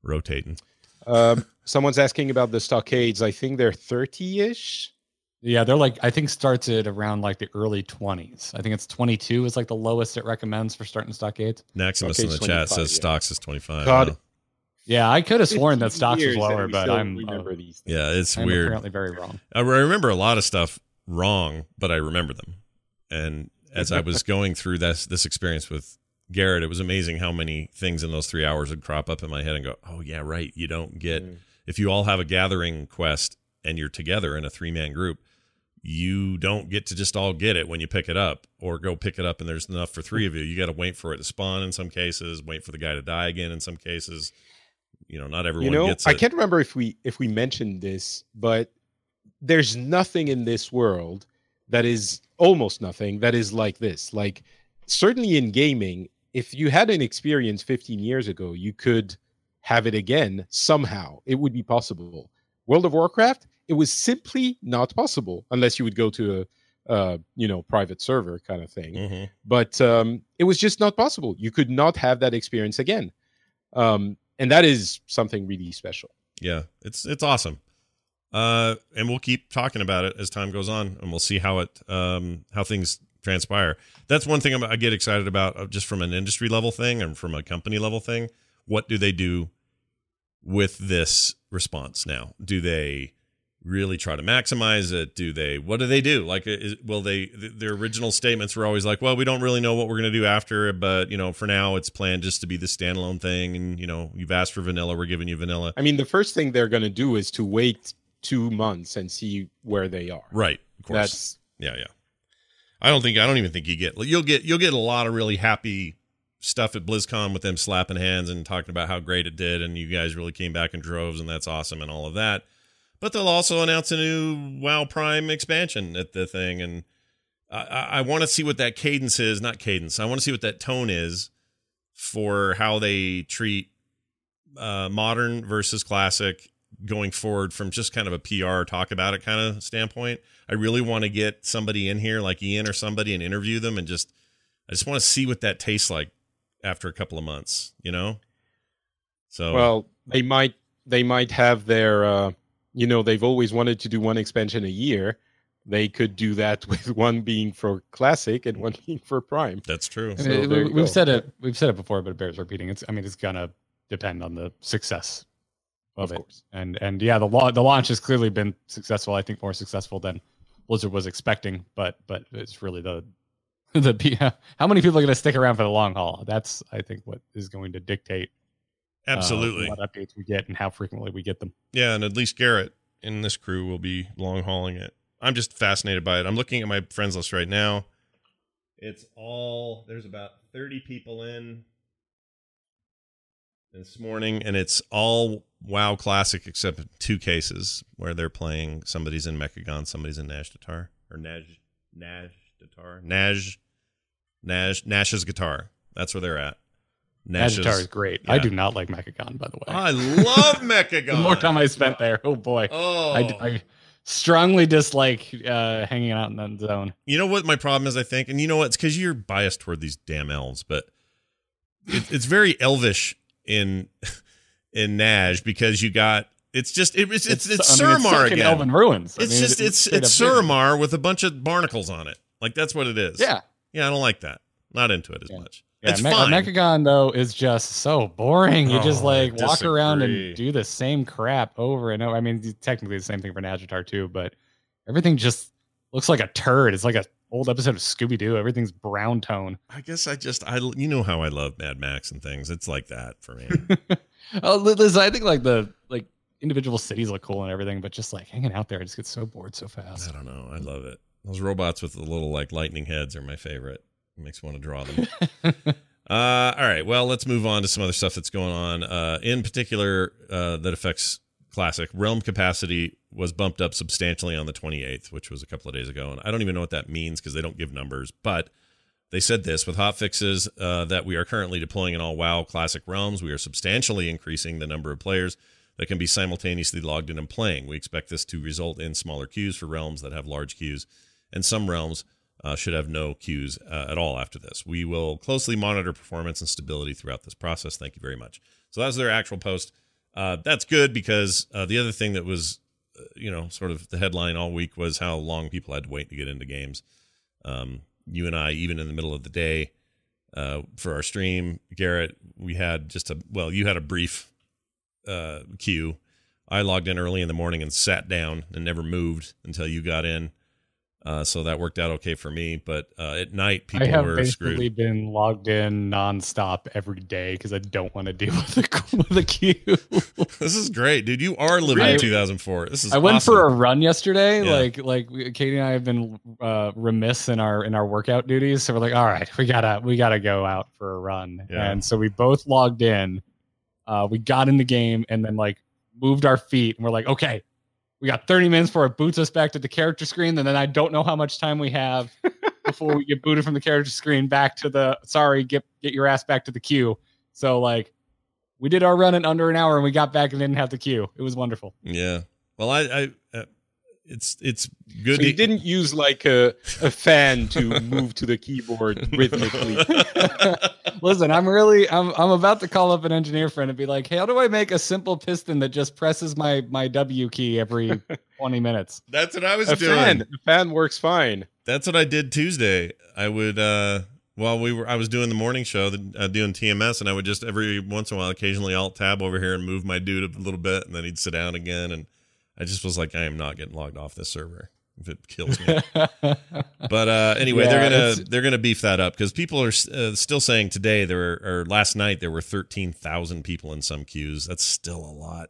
rotating. Um, someone's asking about the stockades. I think they're 30ish. Yeah, they're like I think starts at around like the early 20s. I think it's 22 is like the lowest it recommends for starting stockades. Maximus in the chat says yeah. stocks is twenty five. God. Yeah, I could have sworn that stocks was lower, but I'm uh, these. things. Yeah, it's I'm weird. apparently very wrong. I remember a lot of stuff wrong, but I remember them. And as I was <laughs> going through this this experience with Garrett, it was amazing how many things in those three hours would crop up in my head and go, "Oh yeah, right. You don't get Mm. if you all have a gathering quest and you're together in a three man group, you don't get to just all get it when you pick it up or go pick it up and there's enough for three of you. You got to wait for it to spawn in some cases, wait for the guy to die again in some cases. You know, not everyone you know, gets I can't remember if we if we mentioned this, but there's nothing in this world that is almost nothing that is like this. Like certainly in gaming, if you had an experience 15 years ago, you could have it again somehow. It would be possible. World of Warcraft, it was simply not possible unless you would go to a uh, you know private server kind of thing Mhm. but um, it was just not possible. You could not have that experience again, um, and that is something really special. yeah it's it's awesome uh and we'll keep talking about it as time goes on and we'll see how it um how things transpire that's one thing I'm, i get excited about uh, just from an industry level thing and from a company level thing what do they do with this response now do they really try to maximize it do they what do they do like is, will they th- their original statements were always like well we don't really know what we're going to do after but you know for now it's planned just to be the standalone thing and you know you've asked for vanilla we're giving you vanilla I mean, the first thing they're going to do is to wait two months and see where they are. Right. Of course. That's yeah, yeah. I don't think I don't even think you get you'll get you'll get a lot of really happy stuff at BlizzCon with them slapping hands and talking about how great it did and you guys really came back in droves and that's awesome and all of that. But they'll also announce a new WoW Prime expansion at the thing and I, I, want to see what that cadence is, not cadence. I want to see what that tone is for how they treat uh, modern versus classic going forward from just kind of a PR talk about it kind of standpoint. I really want to get somebody in here like Ian or somebody and interview them and just I just want to see what that tastes like after a couple of months, you know? So well, they might they might have their uh, you know they've always wanted to do one expansion a year. They could do that <laughs> with one being for classic and one being for prime. that's true. I So mean, there we, we've go. said it. We've said it before, but it bears repeating. It's. I mean, it's gonna depend on the success of, Of it. course. And and yeah, the launch the launch has clearly been successful. I think more successful than Blizzard was expecting. But but it's really the <laughs> the how many people are going to stick around for the long haul? That's I think what is going to dictate uh, Absolutely. what updates we get and how frequently we get them. Yeah, and at least Garrett in this crew will be long hauling it. I'm just fascinated by it. I'm looking at my friends list right now. It's all there's about 30 people in this morning, and it's all WoW Classic except two cases where they're playing. Somebody's in Mechagon, somebody's in Nash or Naj Naj Guitar Nash, Nash Nazjatar. That's where they're at. Nazjatar is great. I do not like Mechagon, by the way. I love Mechagon. <laughs> the more time I spent there, oh boy, Oh, I, I strongly dislike uh, hanging out in that zone. You know what my problem is, I think, and you know what? It's because you're biased toward these damn elves, but it, it's very elvish in <laughs> in Nash because you got it's just it, it's it's it's, I mean, Suramar in again. Elven Ruins. I it's mean, just it- it's it's up. Suramar with a bunch of barnacles on it. Like that's what it is. Yeah, yeah. I don't like that. Not into it as Yeah. much. yeah. it's Me- fine. Mechagon though is just so boring. You just Oh, I like walk around and do the same crap over and over. I mean, technically the same thing for Nazjatar too, but everything just looks like a turd. It's like a old episode of Scooby Doo. Everything's brown tone. I guess I just I you know how I love Mad Max and things. It's like that for me. <laughs> Oh, li- listen, I think like the like individual cities look cool and everything, but just like hanging out there, I just get so bored so fast. I don't know. I love it. Those robots with the little like lightning heads are my favorite. It makes me want to draw them. <laughs> Uh, all right. Well, let's move on to some other stuff that's going on. Uh, in particular, uh, that affects Classic. Realm capacity was bumped up substantially on the 28th, which was a couple of days ago. And I don't even know what that means because they don't give numbers. But they said this with hot fixes uh, that we are currently deploying in all WoW Classic realms. We are substantially increasing the number of players that can be simultaneously logged in and playing. We expect this to result in smaller queues for realms that have large queues, and some realms uh, should have no queues uh, at all after this. We will closely monitor performance and stability throughout this process. Thank you very much. So that was their actual post. Uh, that's good because uh, the other thing that was, uh, you know, sort of the headline all week was how long people had to wait to get into games. Um, you and I, even in the middle of the day, uh, for our stream, Garrett, we had just a well, you had a brief queue. I logged in early in the morning and sat down and never moved until you got in. Uh, so that worked out okay for me. But uh, at night, people were screwed. I have were basically screwed. been logged in nonstop every day because I don't want to deal <laughs> with the with the queue. <laughs> This is great, dude. You are living I- in 2004. This is. I went awesome. for a run yesterday. Yeah. Like like Katie and I have been uh, remiss in our in our workout duties, so we're like, all right, we gotta we gotta go out for a run. Yeah. And so we both logged in. Uh, we got in the game and then like moved our feet, and we're like, okay, we got 30 minutes before it boots us back to the character screen, and then I don't know how much time we have <laughs> before we get booted from the character screen back to the sorry, get get your ass back to the queue. So like. We did our run in under an hour and we got back and didn't have the queue. It was wonderful. Yeah. Well, I, I, it's it's good. So you to- didn't use like a, a fan to move to the keyboard rhythmically. <laughs> Listen, I'm really I'm I'm about to call up an engineer friend and be like, "Hey, how do I make a simple piston that just presses my my W key every <laughs> 20 minutes?" That's what I was A doing. fan, a fan works fine. That's what I did Tuesday. I would uh while we were I was doing the morning show, the, uh, doing TMS, and I would just every once in a while, occasionally alt tab over here and move my dude a little bit, and then he'd sit down again, and I just was like, I am not getting logged off this server if it kills me. <laughs> but uh anyway, Yeah, they're gonna they're gonna beef that up because people are uh, still saying today there were or last night there were thirteen thousand people in some queues. That's still a lot.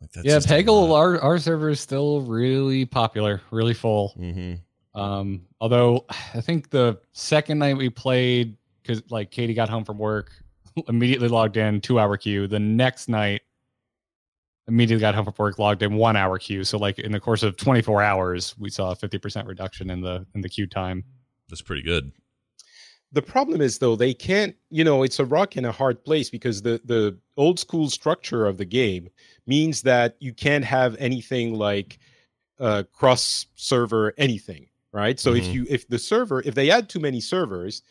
Like that's yeah, Pagle, our our server is still really popular, really full. Mhm. Um, although I think the second night we played, because like Katie got home from work, <laughs> immediately logged in, two hour queue. The next night, immediately got home from work, logged in, one hour queue. So like in the course of 24 hours, we saw a 50% reduction in the in the queue time. That's pretty good. The problem is though they can't, you know, it's a rock in a hard place because the the old school structure of the game means that you can't have anything like uh cross server anything, right? So Mhm. if you if the server if they add too many servers,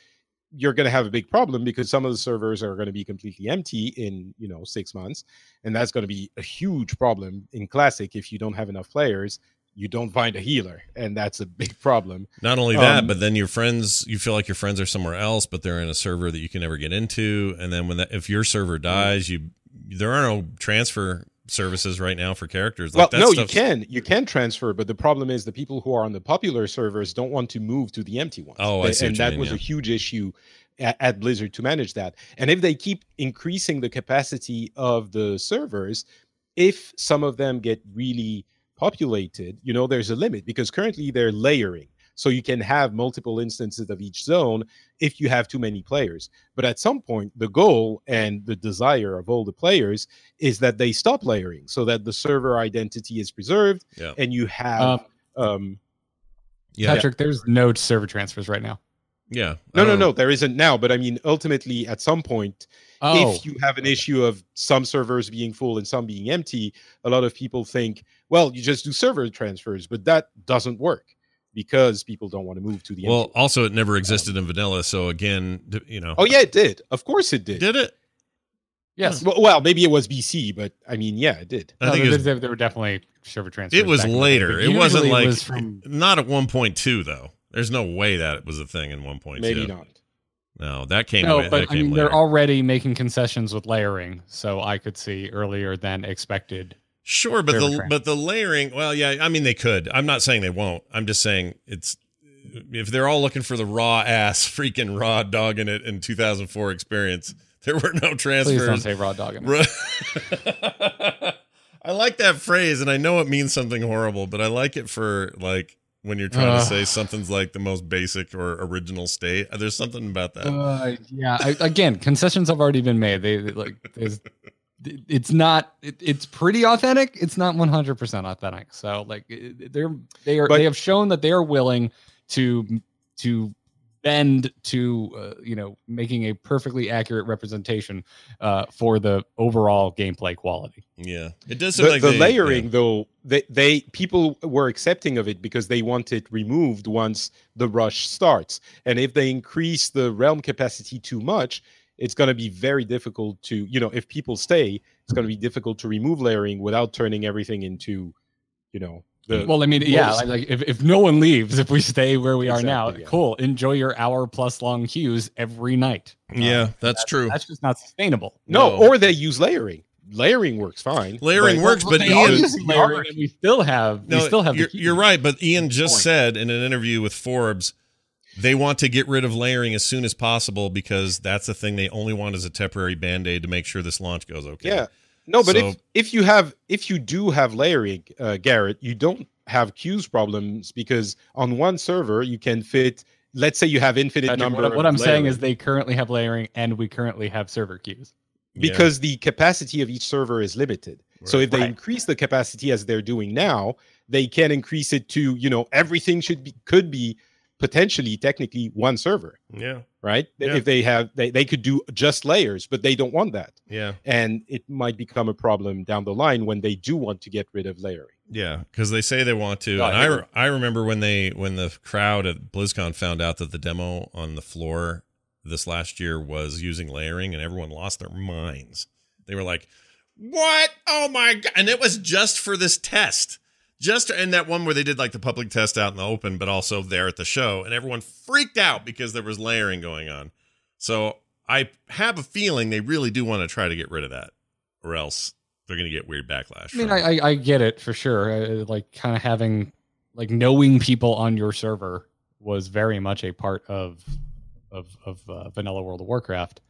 you're going to have a big problem because some of the servers are going to be completely empty in, you know, 6 months, and that's going to be a huge problem in classic if you don't have enough players. You don't find a healer, and that's a big problem. Not only that, Um, but then your friends, you feel like your friends are somewhere else, but they're in a server that you can never get into. And then when that, if your server dies, you there are no transfer services right now for characters. well, Like, that no, you can you can transfer, but the problem is the people who are on the popular servers don't want to move to the empty ones. Oh, I see and that mean, was yeah. a huge issue at, at Blizzard to manage that. And if they keep increasing the capacity of the servers, if some of them get really populated, you know, there's a limit because currently they're layering. So you can have multiple instances of each zone if you have too many players. But at some point, the goal and the desire of all the players is that they stop layering so that the server identity is preserved Yeah. and you have Um, um Yeah. Patrick, there's no server transfers right now. Yeah. no no don't- no there isn't now but i mean ultimately at some point Oh, if you have an issue of some servers being full and some being empty a lot of people think well you just do server transfers but that doesn't work because people don't want to move to the Well, empty. also, it never um, existed in vanilla. So again, you know, oh yeah it did of course it did, did it? yes. Well, well maybe it was bc but i mean yeah it did I No, think there, was, there, there were definitely server transfers. it was back day, later. It wasn't usually like was from not at 1.2 though. There's no way that it was a thing in 1.2. maybe not No, that came. no, way- but that I mean later. they're already making concessions with layering, so I could see earlier than expected. Sure, but the but the layering, well, yeah, I mean they could. I'm not saying they won't. I'm just saying it's if they're all looking for the raw ass <laughs> freaking raw dog in it in 2004 experience, there were no transfers. Please don't say raw dog. in it. <laughs> I like that phrase, and I know it means something horrible, but I like it for like when you're trying to say something's like the most basic or original state. There's something about that. Uh, yeah. I, again, concessions have already been made. They, they, like there's, it's not. It, it's pretty authentic. It's not 100 percent authentic. So like they're they are But- they have shown that they are willing to to bend to uh, you know making a perfectly accurate representation uh, for the overall gameplay quality. yeah, it does seem the, like the they- layering yeah. though they, they people were accepting of it because they want it removed once the rush starts and if they increase the realm capacity too much it's going to be very difficult to you know if people stay it's going to be difficult to remove layering without turning everything into you know the well, I mean, yeah, like, like if, if no one leaves, if we stay where we are now, yeah. cool. Enjoy your hour plus long queues every night. Yeah, that's true. That's just not sustainable. no, no. or they use layering layering works fine Layering but- works, but they are Ian, using layering, and we still have we still have you're, the you're right, but Ian just said in an interview with Forbes, they want to get rid of layering as soon as possible because that's the thing they only want as a temporary band aid to make sure this launch goes okay. Yeah. No, but So- if if you have if you do have layering, uh, Garrett, you don't have queues problems because on one server you can fit. Let's say you have infinite Patrick, number. what, what I'm saying is they currently have layering and we currently have server queues. Yeah. because the capacity of each server is limited. So if they Right. increase the capacity as they're doing now, they can increase it to you know everything should be could be potentially technically one server, yeah, right? Yeah. If they have they they could do just layers, but they don't want that. yeah, and it might become a problem down the line when they do want to get rid of layering. yeah, because they say they want to. Oh, and I I re- I remember when they when the crowd at BlizzCon found out that the demo on the floor this last year was using layering, and everyone lost their minds. They were like, "What? Oh my god!" And it was just for this test. Just in that one where they did like the public test out in the open, but also there at the show, and everyone freaked out because there was layering going on. So I have a feeling they really do want to try to get rid of that, or else they're going to get weird backlash. I mean. I, I I get it for sure. Uh, like kind of having like knowing people on your server was very much a part of of of uh, vanilla World of Warcraft.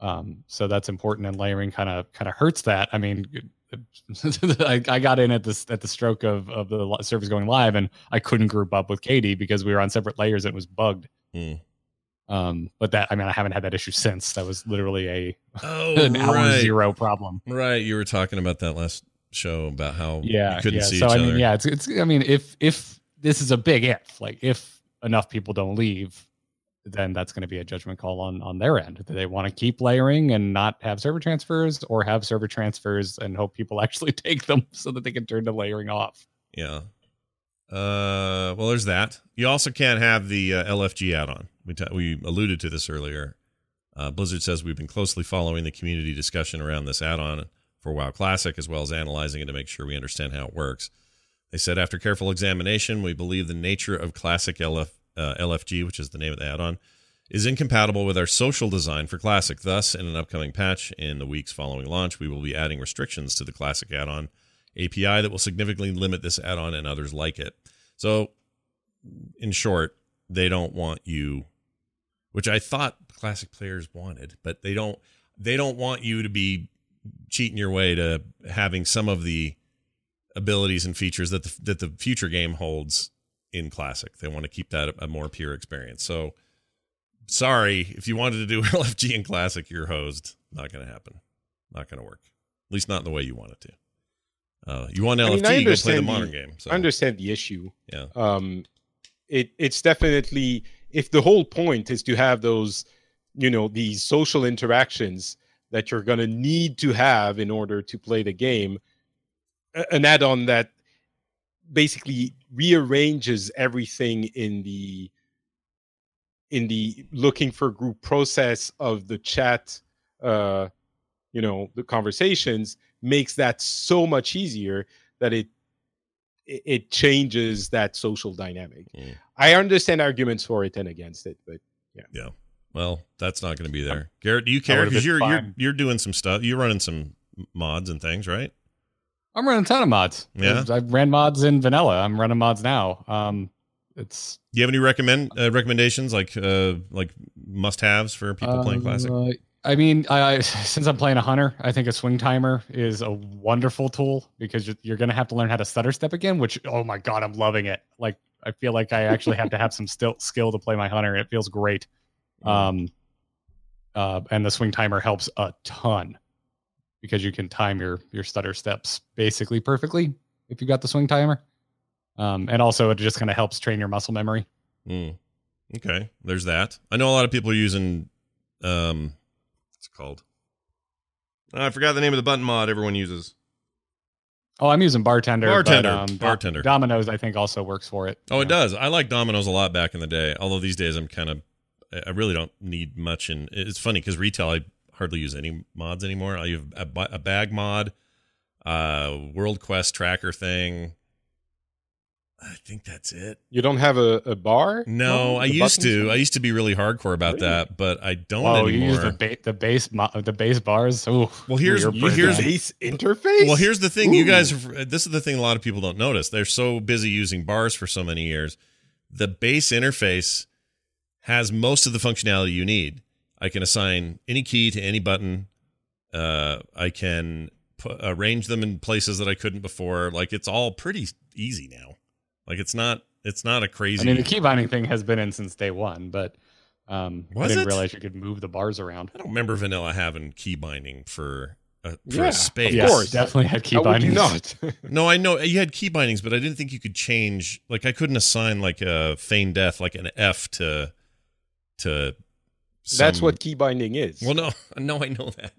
Um, so that's important, and layering kind of kind of hurts that. I mean, <laughs> I, I got in at this at the stroke of of the service going live, and I couldn't group up with Katie because we were on separate layers and it was bugged. Hmm. Um, but that I mean, I haven't had that issue since. That was literally a <laughs> oh, an hour right. zero problem. Right, you were talking about that last show about how yeah you couldn't yeah. see so each i other. mean yeah it's, it's i mean if if this is a big if like if enough people don't leave then that's going to be a judgment call on on their end do they want to keep layering and not have server transfers or have server transfers and hope people <laughs> actually take them so that they can turn the layering off Yeah. Uh, well, there's that. You also can't have the uh, LFG add-on. We ta- we alluded to this earlier. Uh, Blizzard says we've been closely following the community discussion around this add-on for WoW Classic, as well as analyzing it to make sure we understand how it works. They said after careful examination, we believe the nature of Classic LF, uh, LFG, which is the name of the add-on, is incompatible with our social design for Classic. Thus, in an upcoming patch in the weeks following launch, we will be adding restrictions to the Classic add on API that will significantly limit this add on and others like it. So, in short, they don't want you, which I thought Classic players wanted, but they don't. They don't want you to be cheating your way to having some of the abilities and features that the, that the future game holds in Classic. They want to keep that a, a more pure experience. So sorry if you wanted to do <laughs> LFG in Classic, you're hosed. Not going to happen. Not going to work. At least not in the way you want it to. Uh, you want LFG, I mean, I go play the modern the- game. So I understand the issue. yeah, um it it's definitely if the whole point is to have those you know these social interactions that you're going to need to have in order to play the game an add-on that basically rearranges everything in the in the looking for group process of the chat uh you know the conversations makes that so much easier that it it, it changes that social dynamic. Mm. I understand arguments for it and against it, but yeah. Yeah. well, that's not going to be there. Garrett, do you care because you're, you're you're doing some stuff. You're running some mods and things, right? I'm running a ton of mods. Yeah? I ran mods in vanilla. I'm running mods now. Um, it's Do you have any recommend uh, recommendations like uh like must haves for people playing Classic? Uh, I mean, I, I <laughs> since I'm playing a hunter, I think a swing timer is a wonderful tool because you're, you're going to have to learn how to stutter step again. Which, oh my god, I'm loving it. Like, I feel like I actually have to have some still skill to play my hunter. It feels great. Um, uh, and the swing timer helps a ton because you can time your your stutter steps basically perfectly if you got the swing timer. Um, and also it just kind of helps train your muscle memory. Mm. Okay, there's that. I know a lot of people are using um what's it called? Oh, I forgot the name of the button mod everyone uses. Oh, I'm using bartender. Bartender, but, um, bartender. Dominos, I think, also works for it. Oh, it Yeah. does. I like Dominos a lot back in the day. Although these days I'm kind of I really don't need much and it's funny cuz retail I hardly use any mods anymore. I have a, a bag mod, uh World Quest tracker thing. I think that's it. you don't have a, a bar. No, I used to. thing? I used to be really hardcore about Really? that, but I don't anymore. Oh, you use the ba- the base mo- the base bars. Oh, Well, here's- you- pretty here's- bad. base interface. Well, here's the thing. You guys, this is the thing a lot of people don't notice. They're so busy using bars for so many years. The base interface has most of the functionality you need. I can assign any key to any button. Uh, I can pu- arrange them in places that I couldn't before. Like it's all pretty easy now. Like it's not. It's not a crazy. I mean, the key binding thing has been in since day one, but um, I didn't it? realize you could move the bars around. I don't remember vanilla having key binding for a, for Yeah, a of space. Yes, course. definitely had key How would you bindings. not? <laughs> No, I know you had key bindings, but I didn't think you could change. Like, I couldn't assign like a feign death, like an F to to. That's what key binding is. Well, no, <laughs> no, I know that.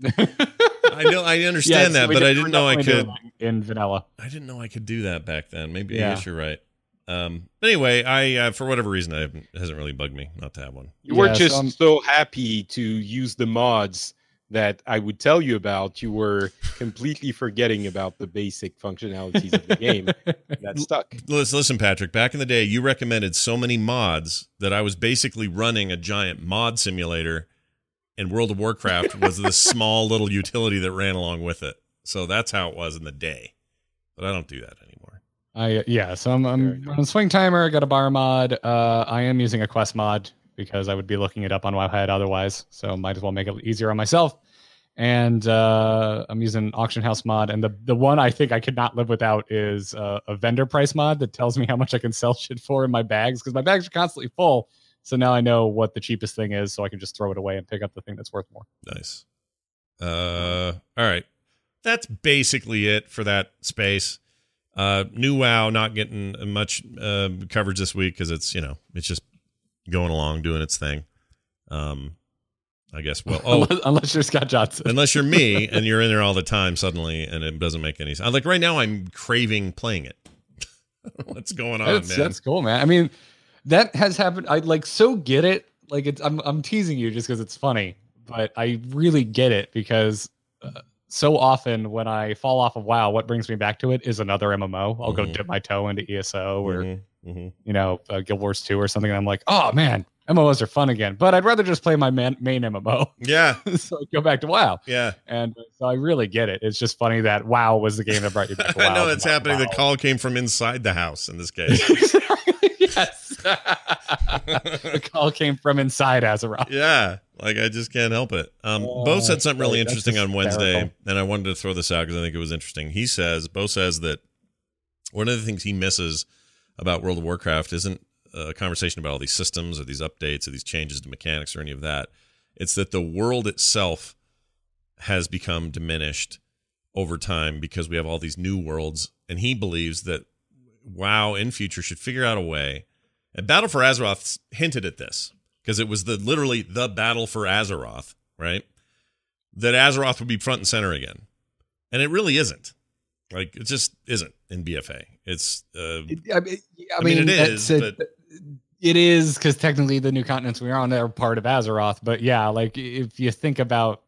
<laughs> I know, I understand Yes, that, we but I did- didn't know I could. in vanilla. I didn't know I could do that back then. Maybe I guess you're right. Um, anyway, I uh, for whatever reason, I haven't, it hasn't really bugged me not to have one. you were Yeah, so just I'm- so happy to use the mods that I would tell you about. You were completely forgetting about the basic functionalities of the game. <laughs> That stuck. Listen, listen, Patrick. Back in the day, you recommended so many mods that I was basically running a giant mod simulator, and World of Warcraft was this <laughs> small little utility that ran along with it. So that's how it was in the day. But I don't do that anymore. I yeah, so I'm, Fair I'm enough. swing timer. I got a bar mod. Uh, I am using a quest mod because I would be looking it up on Wowhead otherwise. So might as well make it easier on myself. And uh, I'm using auction house mod. And the the one I think I could not live without is uh, a vendor price mod that tells me how much I can sell shit for in my bags because my bags are constantly full. So now I know what the cheapest thing is, so I can just throw it away and pick up the thing that's worth more. Nice. Uh, all right. That's basically it for that space. Uh, new WoW not getting much uh, coverage this week because it's you know it's just going along doing its thing. Um, I guess. Well, <laughs> oh, unless, unless you're Scott Johnson. unless you're me <laughs> and you're in there all the time suddenly and it doesn't make any sense. Like right now, I'm craving playing it. <laughs> What's going on, that's, man? that's cool, man. I mean, that has happened. I like so get it. Like it's I'm I'm teasing you just because it's funny, but I really get it because uh, so often when I fall off of WoW, what brings me back to it is another MMO. I'll go Mhm. dip my toe into ESO or Mhm, mhm. you know uh, Guild Wars two or something, and I'm like, oh man, MMOs are fun again, but I'd rather just play my man, main MMO. Yeah, <laughs> so I go back to WoW. yeah. And so I really get it. It's just funny that WoW was the game that brought you back to WoW. <laughs> I know it's WoW, happening. The call came from inside the house in this case. <laughs> yes. <laughs> the call came from inside Azeroth. yeah, like I just can't help it. Um, Bo said something really Oh, interesting on Wednesday, hysterical. and I wanted to throw this out because I think it was interesting. He says, Bo says that one of the things he misses about World of Warcraft isn't a conversation about all these systems or these updates or these changes to mechanics or any of that. It's that the world itself has become diminished over time because we have all these new worlds, and he believes that WoW in future should figure out a way. And Battle for Azeroth hinted at this because it was the literally the battle for Azeroth, right? That Azeroth would be front and center again, and it really isn't. Like it just isn't in BFA. It's uh, I mean, I mean, it is, a- it is because technically the new continents we're on are part of Azeroth. But yeah, like if you think about,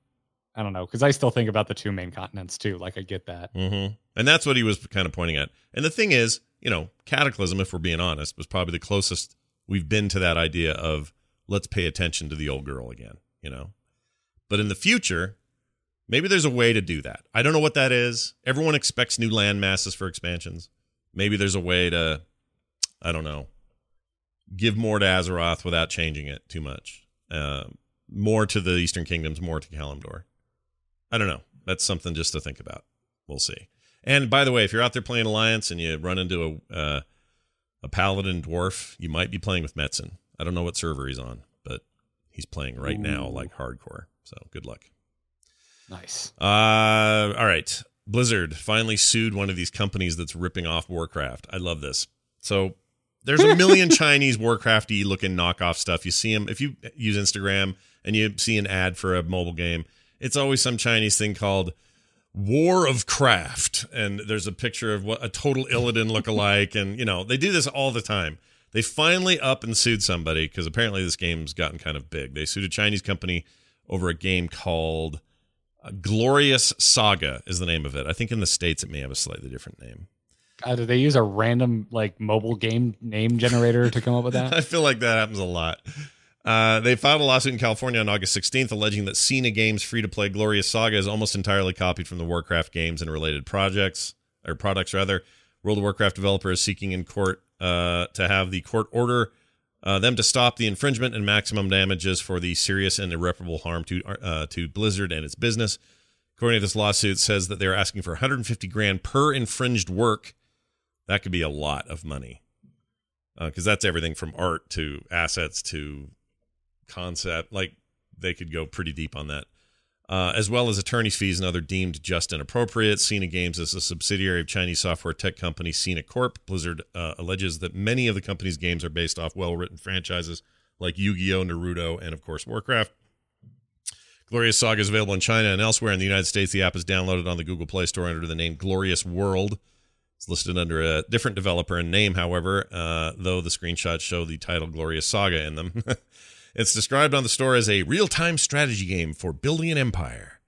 I don't know, because I still think about the two main continents too. Like I get that. hmm And that's what he was kind of pointing at. And the thing is, you know, Cataclysm, if we're being honest, was probably the closest we've been to that idea of let's pay attention to the old girl again, you know? But in the future, maybe there's a way to do that. I don't know what that is. Everyone expects new land masses for expansions. Maybe there's a way to, I don't know, give more to Azeroth without changing it too much. Uh, more to the Eastern Kingdoms, more to Kalimdor. I don't know. That's something just to think about. We'll see. And by the way, if you're out there playing Alliance and you run into a uh, a paladin dwarf, you might be playing with Metzen. I don't know what server he's on, but he's playing right now like hardcore. So good luck. Nice. Uh, all right. Blizzard finally sued one of these companies that's ripping off Warcraft. I love this. So there's a million <laughs> Chinese Warcrafty looking knockoff stuff. You see them if you use Instagram and you see an ad for a mobile game. It's always some Chinese thing called War of Craft, and there's a picture of what a total Illidan look-alike, and you know they do this all the time. They finally up and sued somebody because apparently this game's gotten kind of big. They sued a Chinese company over a game called uh, Glorious Saga is the name of it. I think in the states it may have a slightly different name. God, did they use a random like mobile game name generator to come up with that? <laughs> I feel like that happens a lot. Uh, they filed a lawsuit in California on August 16th, alleging that Sina Games' free-to-play Glorious Saga is almost entirely copied from the Warcraft games and related projects or products. Rather, World of Warcraft developer is seeking in court uh, to have the court order uh, them to stop the infringement and maximum damages for the serious and irreparable harm to uh, to Blizzard and its business. According to this lawsuit, says that they're asking for 150 grand per infringed work. That could be a lot of money because that's everything from art to assets to concept. Like they could go pretty deep on that. Uh, as well as attorney's fees and other deemed just and appropriate. Sina Games is a subsidiary of Chinese software tech company Sina Corp. Blizzard uh, alleges that many of the company's games are based off well written franchises like Yu Gi Oh!, Naruto, and of course Warcraft. Glorious Saga is available in China and elsewhere in the United States. The app is downloaded on the Google Play Store under the name Glorious World. It's listed under a different developer and name, however, uh, though the screenshots show the title Glorious Saga in them. <laughs> it's described on the store as a real time strategy game for building an empire.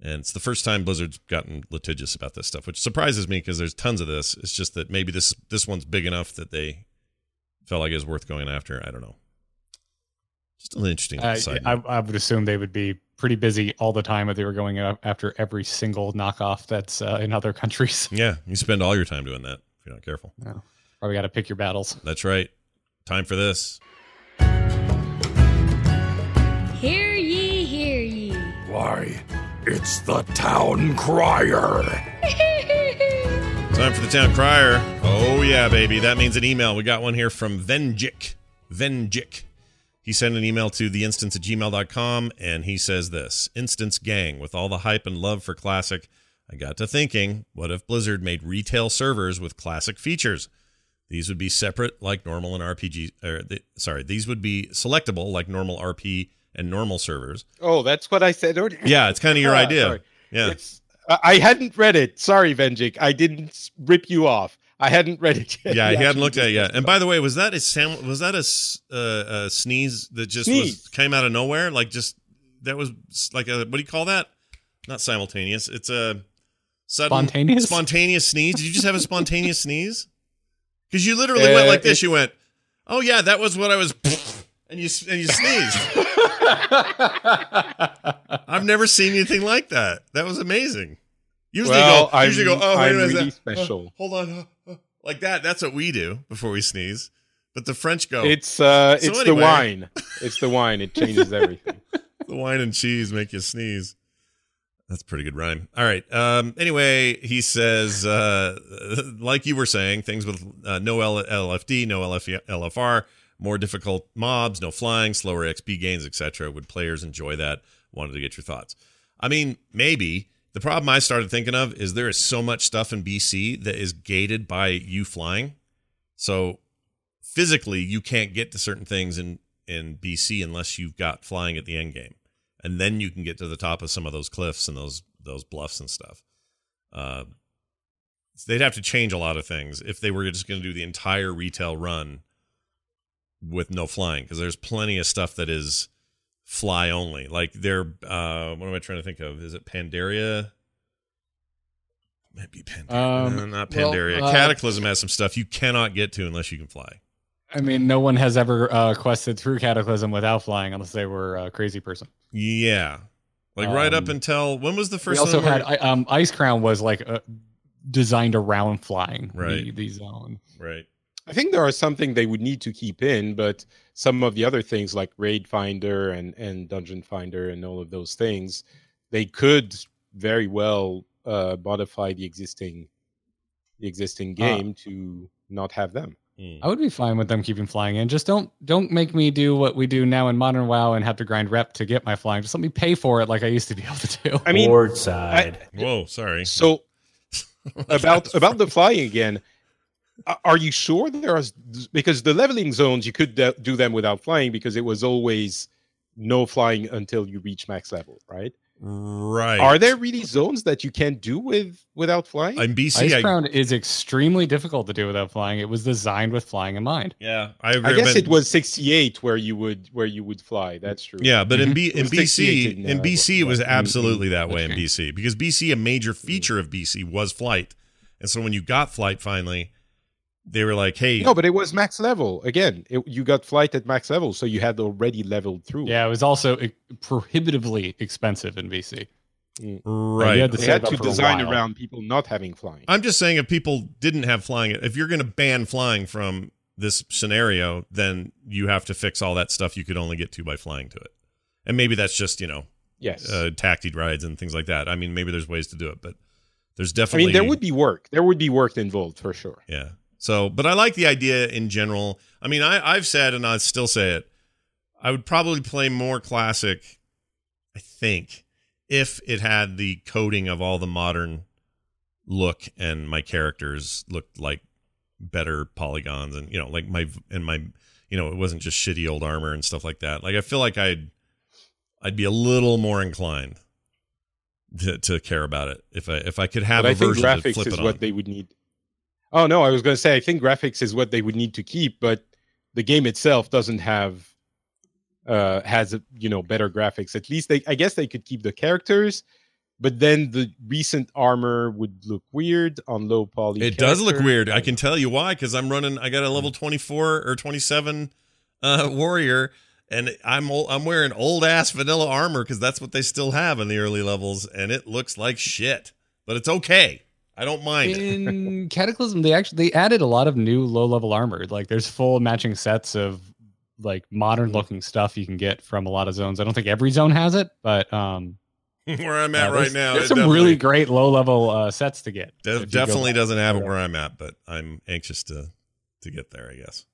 And it's the first time Blizzard's gotten litigious about this stuff, which surprises me because there's tons of this. It's just that maybe this this one's big enough that they felt like it was worth going after. I don't know. Just an interesting Uh, side. I. I would assume they would be pretty busy all the time if they were going after every single knockoff that's uh, in other countries. <laughs> yeah, you spend all your time doing that if you're not careful. Yeah. Probably got to pick your battles. That's right. Time for this. Hear ye, hear ye. Why, it's the town crier. Time for the town crier. Oh yeah, baby. That means an email. We got one here from Venjik. Venjik. He sent an email to theinstance at gmail.com and he says this Instance gang, with all the hype and love for Classic, I got to thinking, what if Blizzard made retail servers with Classic features? These would be separate like normal and RPG. Or the, sorry, these would be selectable like normal RP and normal servers. Oh, that's what I said earlier. Yeah, it's kind of your Ah, idea. sorry. Yeah. It's, I I hadn't read it. Sorry, Venjik. I didn't rip you off. I hadn't read it yet. Yeah, You he hadn't looked at it yet. And by the way, was that a sam- was that a, s- uh, a sneeze that just was came out of nowhere? Like just that was like a what do you call that? Not simultaneous. It's a sudden Spontaneous? spontaneous sneeze. Did you just have a spontaneous sneeze? <laughs> Because you literally went Uh, like this. it- You went, oh yeah, that was what I was. <laughs> and you and you sneezed. <laughs> <laughs> I've never seen anything like that. That was amazing. Usually Well, go, usually I'm- go, oh, wait, I'm a really special. uh, hold on, uh," like that. That's what we do before we sneeze. But the French go, It's uh, So it's anyway. the wine. It's the wine. It changes everything. <laughs> the wine and cheese make you sneeze. That's a pretty good rhyme. All right. Um, anyway, he says, uh, <laughs> like you were saying, things with uh, no L- LFD, no LF- LFR, more difficult mobs, no flying, slower XP gains, etc. Would players enjoy that? Wanted to get your thoughts. I mean, maybe. The problem I started thinking of is there is so much stuff in BC that is gated by you flying. So physically, you can't get to certain things in in BC unless you've got flying at the end game, and then you can get to the top of some of those cliffs and those those bluffs and stuff. Uh, they'd have to change a lot of things if they were just going to do the entire retail run with no flying, because there's plenty of stuff that is fly only. Like they're uh, what am I trying to think of? Is it Pandaria? Might be Pandaria. Um, no, not well, Pandaria. uh, Cataclysm has some stuff you cannot get to unless you can fly. I mean, no one has ever uh, quested through Cataclysm without flying, unless they were a crazy person. Yeah. Like right up Um, until when was the first? We also had where- um, Icecrown was like uh, designed around flying. Right. The, the zone. right. I think there are something they would need to keep in, but some of the other things like Raid Finder and and Dungeon Finder and all of those things, they could very well uh, modify the existing the existing Uh, game to not have them. Hmm. I would be fine with them keeping flying in. Just don't don't make me do what we do now in Modern WoW and have to grind rep to get my flying. Just let me pay for it like I used to be able to do. I mean, Board side. Whoa, sorry. so <laughs> about about the flying again. A- Are you sure there are because the leveling zones you could de- do them without flying because it was always no flying until you reach max level, right? right. Are there really zones that you can't do with without flying? I'm BC. Ice I, Crown is extremely difficult to do without flying. It was designed with flying in mind. yeah, I agree. I guess but- it was 68 where you would where you would fly. That's true. Yeah, but in. B mm-hmm. in BC, uh, in, in uh, BC, it was what- in- absolutely that way in. BC because BC, a major mm. feature of BC was flight, and so when you got flight finally, they were like, "Hey, No, but it was max level. Again, it, you got flight at max level, so you had already leveled through. Yeah, it was also e- prohibitively expensive in BC. right." you had to They had to design around people not having flying. I'm just saying, if people didn't have flying, if you're going to ban flying from this scenario, then you have to fix all that stuff you could only get to by flying to it. And maybe that's just you know yes. uh, tactied rides and things like that. I mean, maybe there's ways to do it, but there's definitely. I mean, there would be work. There would be work involved for sure. Yeah. So, but I like the idea in general. I mean, I, I've said, and I still say it, I would probably play more classic, I think, if it had the coding of all the modern look and my characters looked like better polygons and, you know, like my, and my, you know, it wasn't just shitty old armor and stuff like that. Like, I feel like I'd, I'd be a little more inclined to, to care about it if I, if I could have but a I think version to graphics flip is it what they would need. Oh no, I was going to say I think graphics is what they would need to keep, but the game itself doesn't have uh has you know better graphics. At least they I guess they could keep the characters, but then the recent armor would look weird on low poly. It does look weird. I can tell you why because I'm running. I got a level 24 or 27 uh, <laughs> warrior, and I'm ol- I'm wearing old ass vanilla armor because that's what they still have in the early levels, and it looks like shit. But it's okay. I don't mind. In <laughs> Cataclysm, they actually they added a lot of new low level armor. Like there's full matching sets of like modern looking stuff you can get from a lot of zones. I don't think every zone has it, but um <laughs> where I'm at right now, there's some really great low level uh, sets to get. de- if you go definitely doesn't have it where I'm at, but I'm anxious to to get there. I guess.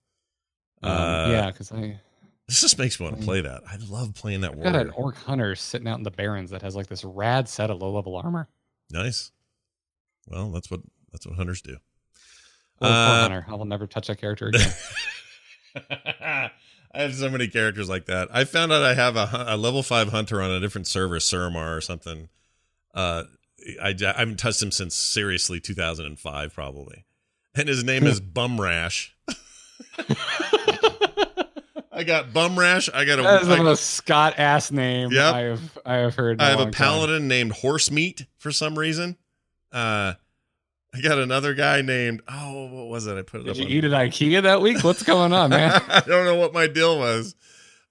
Um, Uh, yeah, because I This just makes me want to play that. I love playing that I've got an orc hunter sitting out in the barrens that has like this rad set of low level armor. Nice. Well, that's what that's what hunters do. Uh, hunter. I will never touch that character again. <laughs> <laughs> I have so many characters like that. I found out I have a, a level five hunter on a different server, Suramar or something. Uh, I, I haven't touched him since seriously 2005 probably, and his name is Bumrash. <laughs> I got bum rash. I got a. that is the I- most Scott ass name Yep. I have I have heard. I have a long time. paladin named Horsemeat for some reason. Uh, I got another guy named oh what was it? I put it Did up. you on- eat at IKEA that week? What's going on, man? <laughs> I don't know what my deal was.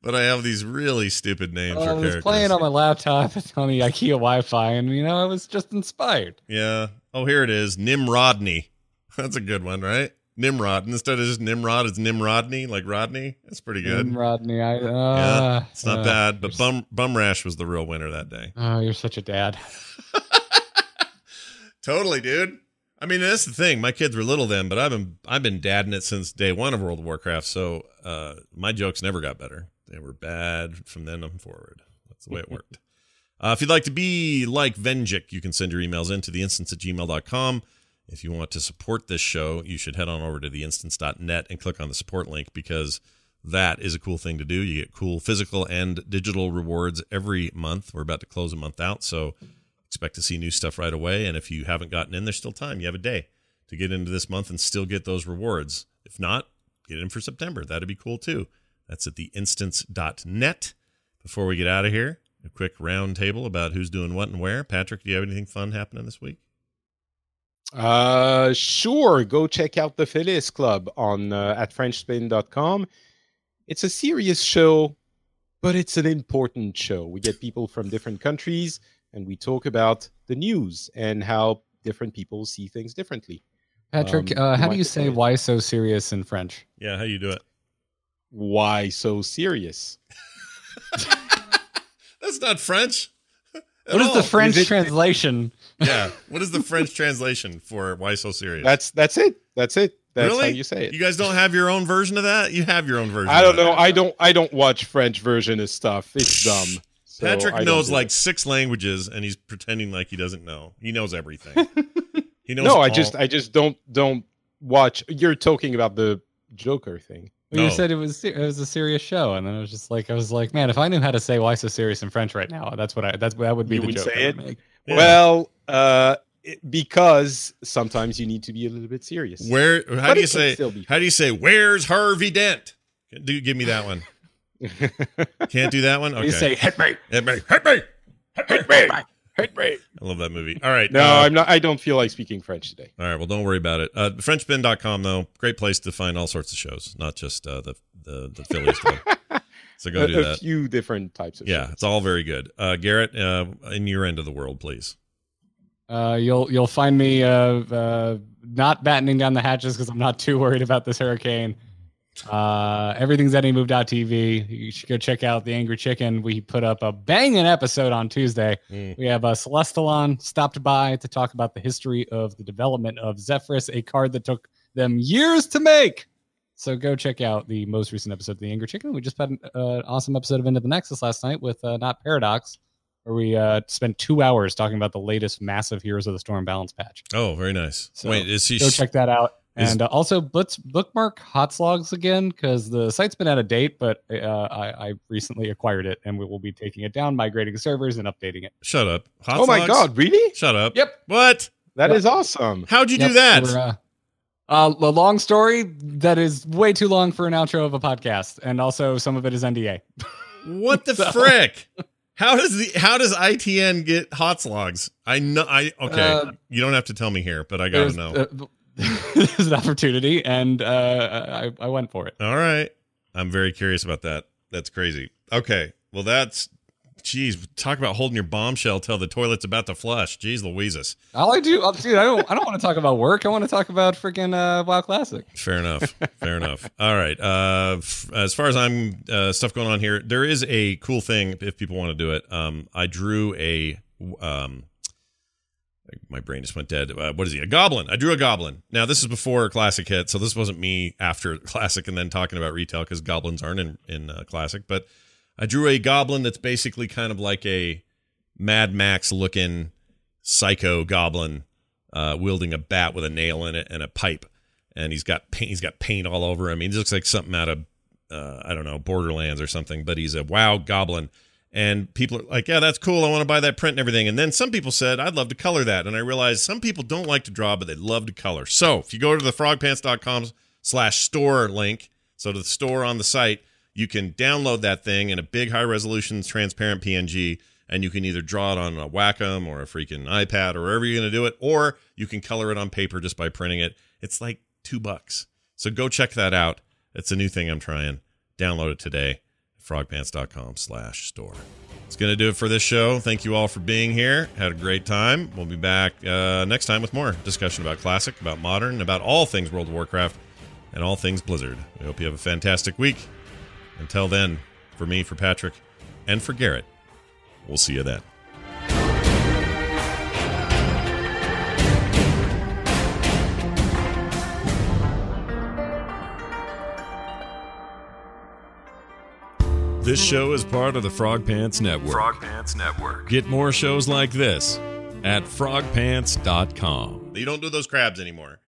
but I have these really stupid names I for was characters. playing on my laptop <laughs> on the IKEA Wi-Fi, and you know, I was just inspired. yeah. Oh, here it is. Nimrodney. <laughs> That's a good one, right? Nimrod. Instead of just Nimrod, it's Nimrodney, like Rodney. That's pretty good. And Rodney, I uh, yeah, it's not uh, bad. But Bum Bum Rash was the real winner that day. Oh, you're such a dad. Totally, dude. I mean, that's the thing. My kids were little then, but I've been I've been dadding it since day one of World of Warcraft. So uh, my jokes never got better. They were bad from then on forward. That's the way it <laughs> worked. Uh, if you'd like to be like Venjik, you can send your emails in to the instance at gmail.com. If you want to support this show, you should head on over to the instance.net and click on the support link because that is a cool thing to do. You get cool physical and digital rewards every month. We're about to close a month out, so expect to see new stuff right away. And if you haven't gotten in, there's still time. You have a day to get into this month and still get those rewards. If not, get in for September. That'd be cool too. That's at the instance.net. Before we get out of here, a quick round table about who's doing what and where. Patrick, do you have anything fun happening this week? Uh, sure. Go check out the Phileas Club on uh, at FrenchSpin.com. It's a serious show, but it's an important show. We get people from different countries, and we talk about the news and how different people see things differently. Patrick, Um, uh, how do you say paid. "why so serious" in French? Yeah, how do you do it? Why so serious? <laughs> That's not French. What is all. the French Is it- translation? <laughs> Yeah. What is the French translation for why so serious? That's that's it. That's it. That's really? how you say it. You guys don't have your own version of that? You have your own version. I don't that. know. I don't. I don't watch French version of stuff. It's dumb. So Patrick I knows like it. six languages and he's pretending like he doesn't know. He knows everything. <laughs> he knows No, I just I just don't don't watch. You're talking about the Joker thing. Well, No. You said it was it was a serious show, and then it was just like I was like, man, if I knew how to say "why so serious" in French right now, that's what I that's that would be You the would joke. say I would it? make. Yeah. Well, uh, it- because sometimes you need to be a little bit serious. Where how But do you say how do you say where's Harvey Dent? Do give me that one. Can't do that one? Okay. You say "hit me." hit me, hit me, hit me. Hit me. I love that movie. All right. No, uh, I'm not. I don't feel like speaking French today. All right. Well, don't worry about it. Uh, FrenchSpin.com, though, great place to find all sorts of shows, not just uh, the, the, the Phillies. <laughs> So go a, do a that. few different types of. Yeah, shows. it's all very good. Uh, Garrett, uh, in your end of the world, please. Uh, you'll you'll find me uh, uh, not battening down the hatches because I'm not too worried about this hurricane. Uh, everything's at TV. You should go check out the Angry Chicken. We put up a banging episode on Tuesday. Mm. We have uh, Celestalon stopped by to talk about the history of the development of Zephrys, a card that took them years to make. So go check out the most recent episode of the Angry Chicken. We just had an uh, awesome episode of Into the Nexus last night with uh, Not Paradox, where we uh, spent two hours talking about the latest massive Heroes of the Storm balance patch. Oh, very nice. So, Wait, is he? Go check that out. Is- And uh, also, let's bookmark Hotslogs again because the site's been out of date, but uh, I, I recently acquired it and we will be taking it down, migrating servers, and updating it. Shut up. Hot Oh my God! Really? Shut up. Yep. What? That Yep. is awesome. How'd you do that? uh, uh, a long story that is way too long for an outro of a podcast, and also some of it is NDA. <laughs> What the So- frick? How does the how does ITN get Hotslogs? I know. I okay. Uh, you don't have to tell me here, but I gotta know. uh, <laughs> there's an opportunity, and uh, I, I went for it. All right. I'm very curious about that. That's crazy. Okay. Well, that's, geez, talk about holding your bombshell till the toilet's about to flush. Jeez Louises. All I do, uh, dude, I don't, I don't want to talk about work. I want to talk about freaking uh, WoW Classic. Fair enough. Fair enough. All right. Uh, f- as far as I'm uh, stuff going on here, there is a cool thing if people want to do it. Um, I drew a um, my brain just went dead. Uh, what is he? A goblin. I drew a goblin. Now this is before classic hit, so this wasn't me after <laughs> classic and then talking about retail because goblins aren't in in uh, classic. But I drew a goblin that's basically kind of like a Mad Max looking psycho goblin uh, wielding a bat with a nail in it and a pipe and he's got paint. He's got paint all over him. He looks like something out of uh, I don't know Borderlands or something. But he's a wow goblin, and people are like, "Yeah, that's cool. I want to buy that print and everything." And then some people said, "I'd love to color that," and I realized some people don't like to draw, but they love to color. So if you go to the frogpants.com slash store link, so to the store on the site, you can download that thing in a big high resolution transparent PNG. And you can either draw it on a Wacom or a freaking iPad or wherever you're going to do it, or you can color it on paper just by printing it. It's like two bucks. So go check that out. It's a new thing I'm trying. Download it today. frogpants.com slash store. It's going to do it for this show. Thank you all for being here. Had a great time. We'll be back uh, next time with more discussion about classic, about modern, about all things World of Warcraft, and all things Blizzard. We hope you have a fantastic week. Until then, for me, for Patrick, and for Garrett, we'll see you then. This show is part of the Frog Pants Network. Frog Pants Network. Get more shows like this at frogpants.com. You don't do those crabs anymore.